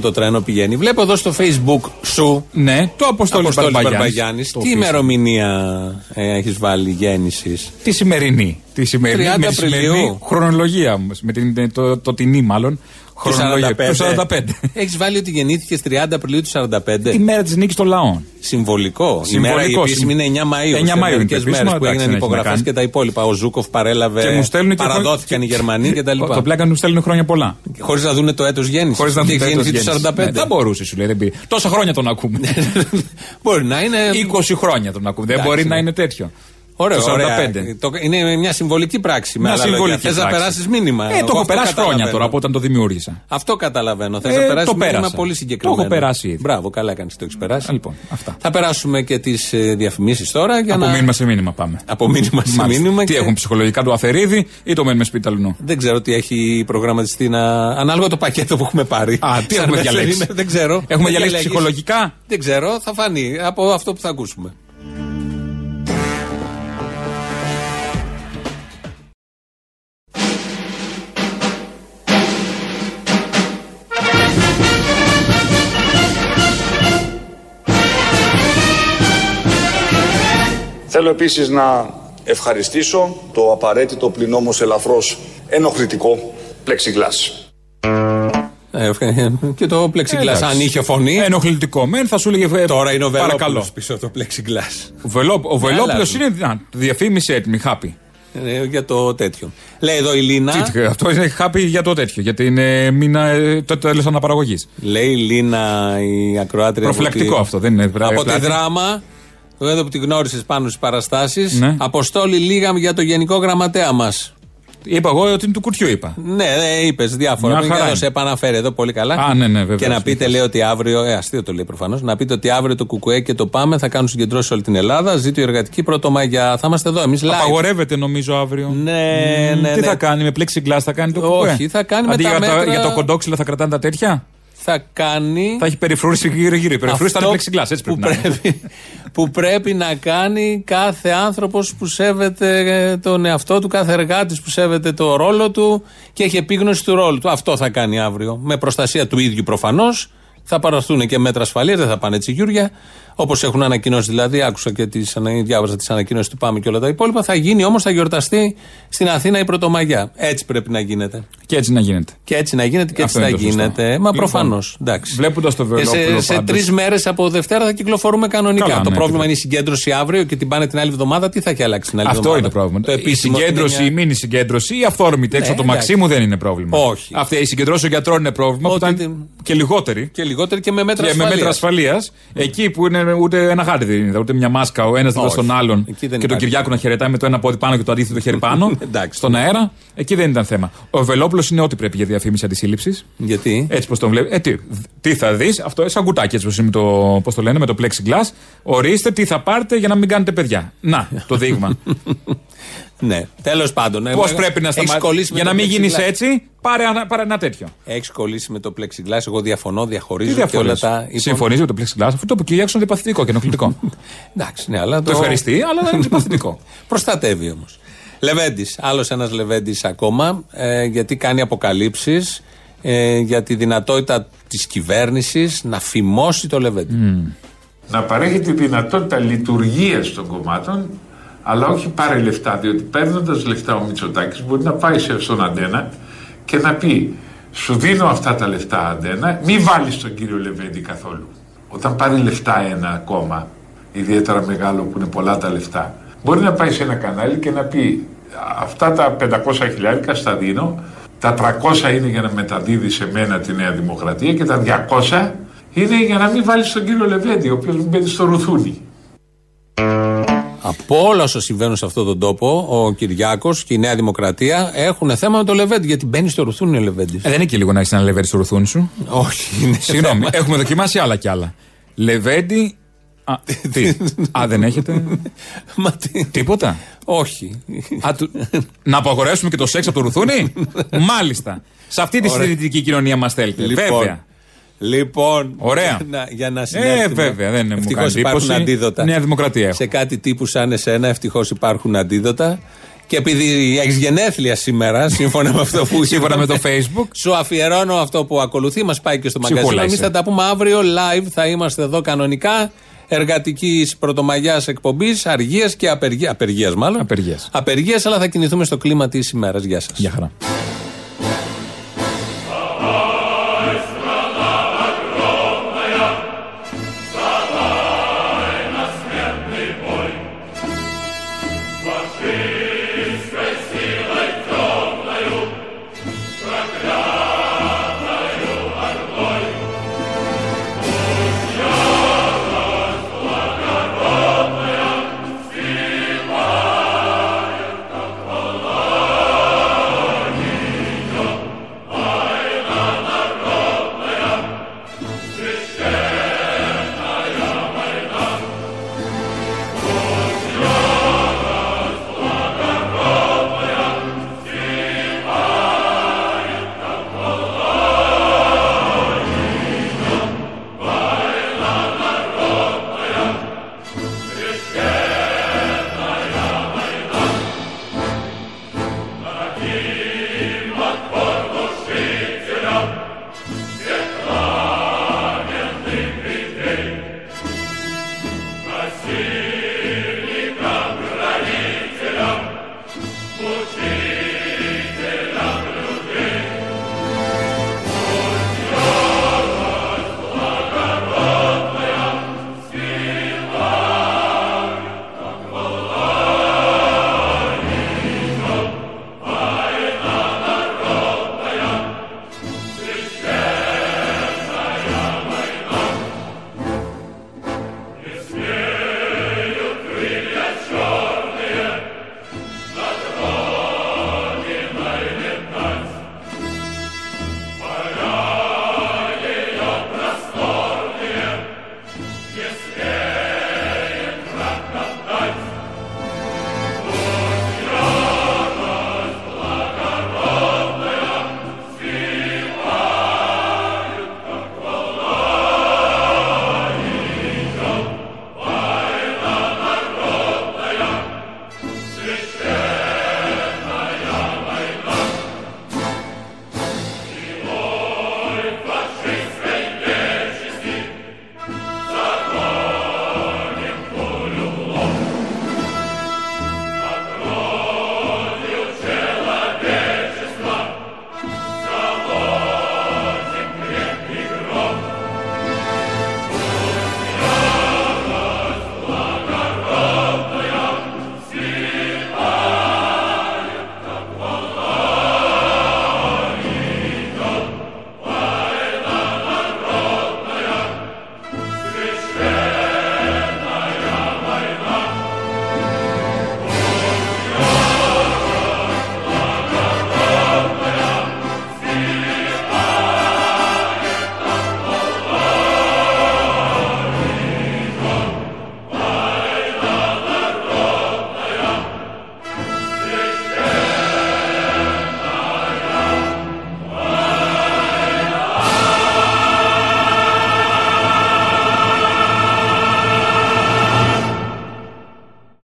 Το τρένο πηγαίνει. Βλέπω εδώ στο facebook σου. Ναι, το Αποστόλης Μπαρμπαγιάννης. Τι ημερομηνία ε, έχεις βάλει γέννησης; Τη σημερινή. Τη σημερινή. 30 με τη σημερινή Απριλίου. χρονολογία όμως. Με την, το, το τινή μάλλον. Χρονολογία. Το 45. Έχεις βάλει ότι γεννήθηκες 30 Απριλίου του 45. Τη μέρα της νίκης των λαών. Συμβολικό. Η μέρα η Συμβολικό, επίσημη είναι 9 Μαΐου. 9 Μαΐου είναι το επίσημο, μέρες που εντάξει, έγιναν δεν έχει να υπογραφές κάνει. και τα υπόλοιπα. Ο Ζούκοφ παρέλαβε. Και μου στέλνουν και παραδόθηκαν οι Γερμανοί κτλ. Το πλάκα μου στέλνουν χρόνια πολλά. Χωρίς να δουν το έτος γέννησης. Χωρίς να Τι δουν το έχει έτος γεννηθεί του γέννησης. 45. Ναι, Δεν μπορούσε, σου λέει. Δεν πήγε. Τόσα χρόνια τον ακούμε. Μπορεί να είναι. 20 χρόνια τον ακούμε. Δεν Εντάξει, μπορεί να ναι. είναι τέτοιο. Ωραίο, Το 45. ωραία. Το- είναι μια συμβολική πράξη. Με Μια άλλα λόγια. συμβολική Θες να πράξη. περάσεις μήνυμα. Ε, Εγώ το έχω αυτό περάσει χρόνια καταλαβαίνω. τώρα από όταν το δημιούργησα. Αυτό καταλαβαίνω. Θες Ε, να περάσεις το μήνυμα πέρασα. πολύ συγκεκριμένο. Το έχω περάσει ήδη. Μπράβο, καλά κάνεις το έχεις περάσει. Λοιπόν, αυτά. Θα περάσουμε και τις διαφημίσεις τώρα. Για Από να... μήνυμα σε μήνυμα πάμε. Από μήνυμα σε Μάλιστα. μήνυμα. Τι και- έχουν ψυχολογικά του Αθερίδη ή το μένουμε σπίτι αλουνού. Δεν ξέρω τι έχει προγραμματιστεί να. Ανάλογα το πακέτο που έχουμε πάρει. Α, τι Σαν έχουμε μέσα διαλέξει; είναι, Δεν ξέρω. Έχουμε Δεν διαλέξει διαλέγεις. ψυχολογικά; Δεν ξέρω, θα φανεί από αυτό που θα ακούσουμε. Θέλω επίσης να ευχαριστήσω το απαραίτητο πλην όμως ελαφρώς ενοχλητικό πλεξιγκλάς. Ε, ευχα- και το plexiglass, Εντάξει. αν είχε φωνή. Ενοχλητικό μεν, θα σου έλεγε. ε, Τώρα είναι ο Παρακαλώ. Βελόπουλος πίσω από το plexiglass. Ο, Βελό, ο Βελόπουλος αλλάζουν. είναι. Να, διαφήμιση έτοιμη, χάπη. Ε, για το τέτοιο. Λέει εδώ η Λίνα. Τι- Αυτό είναι χάπη για το τέτοιο. Γιατί είναι μήνα ε, το τέλος αναπαραγωγής. Λέει η Λίνα η ακροάτρια. Προφυλακτικό από τη- αυτό, δεν είναι Από τη πλάτη. δράμα. Εδώ που τη γνώρισες πάνω στις παραστάσεις. Ναι. Αποστόλη λίγα για το γενικό γραμματέα μας. Είπα εγώ ότι είναι του κουτιού, είπα. Ναι, είπες διάφορα. Μια Πριν χαρά και εδώ είναι. σε επαναφέρει εδώ πολύ καλά. Α, ναι, ναι, βεβαίως, Και να πείτε, βεβαίως. λέει ότι αύριο. Ε, αστείο το λέει προφανώς. Να πείτε ότι αύριο το Κουκουέ και το Πάμε θα κάνουν συγκεντρώσεις σε όλη την Ελλάδα. Ζήτω η εργατική πρωτομαγιά. Θα είμαστε εδώ εμείς live. Απαγορεύεται νομίζω αύριο. Ναι, Μμ, ναι, Τι ναι. θα κάνει, με plexiglass θα κάνει το Όχι, κουκουέ. θα κάνει με Αντί τα για, μέτρα- για το κοντόξυλο θα κρατάνε τα τέτοια; Θα κάνει. Θα έχει περιφρούρηση γύρω-γύρω. Η περιφρούρηση θα Αυτό είναι plexiglass, έτσι που πρέπει να είναι. πρέπει, που πρέπει να κάνει κάθε άνθρωπος που σέβεται ε, τον εαυτό του, κάθε εργάτης που σέβεται το ρόλο του και έχει επίγνωση του ρόλου του. Αυτό θα κάνει αύριο. Με προστασία του ίδιου προφανώς. Θα παραθούν και μέτρα ασφαλείας, δεν θα πάνε έτσι γιούρια. Όπως έχουν ανακοινώσει δηλαδή, άκουσα και τις, ανα- διάβασα τις ανακοινώσεις του Πάμε και όλα τα υπόλοιπα. Θα γίνει όμως, θα γιορταστεί στην Αθήνα η Πρωτομαγιά. Έτσι πρέπει να γίνεται. Και έτσι να γίνεται. Και έτσι να γίνεται και έτσι Αυτό θα είναι το σωστό. γίνεται. Μα Λοιπόν, προφανώς. Εντάξει. βλέποντας το Και σε, Βελόπουλο σε πάντως. τρεις μέρες από Δευτέρα θα κυκλοφορούμε κανονικά. Καλά, το ναι, πρόβλημα τι- είναι η συγκέντρωση αύριο και την πάνε την άλλη εβδομάδα. Τι θα έχει αλλάξει την άλλη Αυτό εβδομάδα; είναι το πρόβλημα. Το η επίσημο συγκέντρωση, είναι η μήνυ συγκέντρωση, η αυθόρμητη έξω Ναι, από το εντάξει. Μαξίμου δεν είναι πρόβλημα. Όχι. Αυτή η συγκεντρώση των γιατρών είναι πρόβλημα. Ότι Που ήταν την- και λιγότεροι. Και λιγότερη και με μέτρα Και με μέτρα ασφαλείας, εκεί που είναι ούτε ένα χάρτη δεν είναι, ούτε μια μάσκα ο ένας δίπλα Όχι. στον άλλον Εκεί και δεν τον υπάρχει. Κυριάκο να χαιρετάει με το ένα πόδι πάνω και το αντίθετο χέρι πάνω, Εντάξει. στον αέρα, εκεί δεν ήταν θέμα. Ο Βελόπουλος είναι ό,τι πρέπει για διαφήμιση αντισύλληψης. Γιατί; Έτσι πώ τον βλέπει. Ε, τι, τι θα δεις, αυτό είναι σαν κουτάκι έτσι πώ είναι με το, πώς το λένε, με το plexiglass. Ορίστε τι θα πάρετε για να μην κάνετε παιδιά. Να, το δείγμα. Ναι, τέλος πάντων. Πώς πρέπει να σταματήσει. Για να μην γίνεις έτσι, πάρε, ένα- πάρε ένα τέτοιο. Έχεις κολλήσει με το plexiglass. Εγώ διαφωνώ, Τι διαχωρίζω και όλα διαφορές. τα. Λοιπόν, Συμφωνείς με το plexiglass, αυτό το που Κυριάκο είναι διπαθητικό και ενοχλητικό. Εντάξει, ναι, αλλά το ευχαριστεί, αλλά είναι διπαθητικό. Προστατεύει όμως. Λεβέντης. Άλλος ένας Λεβέντης ακόμα, ε, γιατί κάνει αποκαλύψεις ε, για τη δυνατότητα της κυβέρνησης να φημώσει το Λεβέντη. να παρέχει τη δυνατότητα λειτουργίας των κομμάτων, αλλά όχι πάρε λεφτά. Διότι παίρνοντας λεφτά ο Μητσοτάκης μπορεί να πάει σε- στον Αντένα και να πει: Σου δίνω αυτά τα λεφτά, Αντένα, μη βάλεις τον κύριο Λεβέντη καθόλου. Όταν πάρει λεφτά ένα κόμμα, ιδιαίτερα μεγάλο που είναι πολλά τα λεφτά, μπορεί να πάει σε ένα κανάλι και να πει: Αυτά τα 500 χιλιάρικα στα δίνω, τα 300 είναι για να μεταδίδει σε μένα τη Νέα Δημοκρατία και τα 200 είναι για να μην βάλεις τον κύριο Λεβέντη, ο οποίος μπαίνει στο ρουθούνι. Από όλα όσα συμβαίνουν σε αυτόν τον τόπο, ο Κυριάκος και η Νέα Δημοκρατία έχουν θέμα με το Λεβέντη. Γιατί μπαίνει στο ρουθούνι ο Λεβέντης. Ε, δεν είναι και λίγο να έχεις ένα λεβέντι στο ρουθούνι σου. Όχι, είναι Συγγνώμη, θέμα. έχουμε δοκιμάσει άλλα κι άλλα. Λεβέντι. Α, τι. Α, δεν έχετε; Μα τι. Τίποτα; Όχι. Α, του- Να απαγορεύσουμε και το σεξ από το ρουθούνι; Μάλιστα. Σε αυτή τη Ωραία. συντηρητική κοινωνία μας θέλετε. Λοιπόν, Βέβαια. Λοιπόν, Ωραία. να- για να Ε, συνέλθουμε. βέβαια, δεν μου Ευτυχώς κάνει υπάρχουν εντύπωση. αντίδοτα. Νέα Δημοκρατία έχω. Σε κάτι τύπου σαν εσένα, ευτυχώς υπάρχουν αντίδοτα. Και επειδή έχεις γενέθλια σήμερα, σύμφωνα με αυτό που Σύμφωνα με το Facebook. Σου αφιερώνω αυτό που ακολουθεί, μας πάει και στο Ψυχούλα μαγκαζίνο. Εμείς είσαι. θα τα πούμε αύριο live. Θα είμαστε εδώ κανονικά. Εργατικής πρωτομαγιάς εκπομπής, αργίας και απεργία. Απεργίας, μάλλον. Απεργίας. Απεργίας, αλλά θα κινηθούμε στο κλίμα της ημέρας. Γεια σας. Γεια χαρά.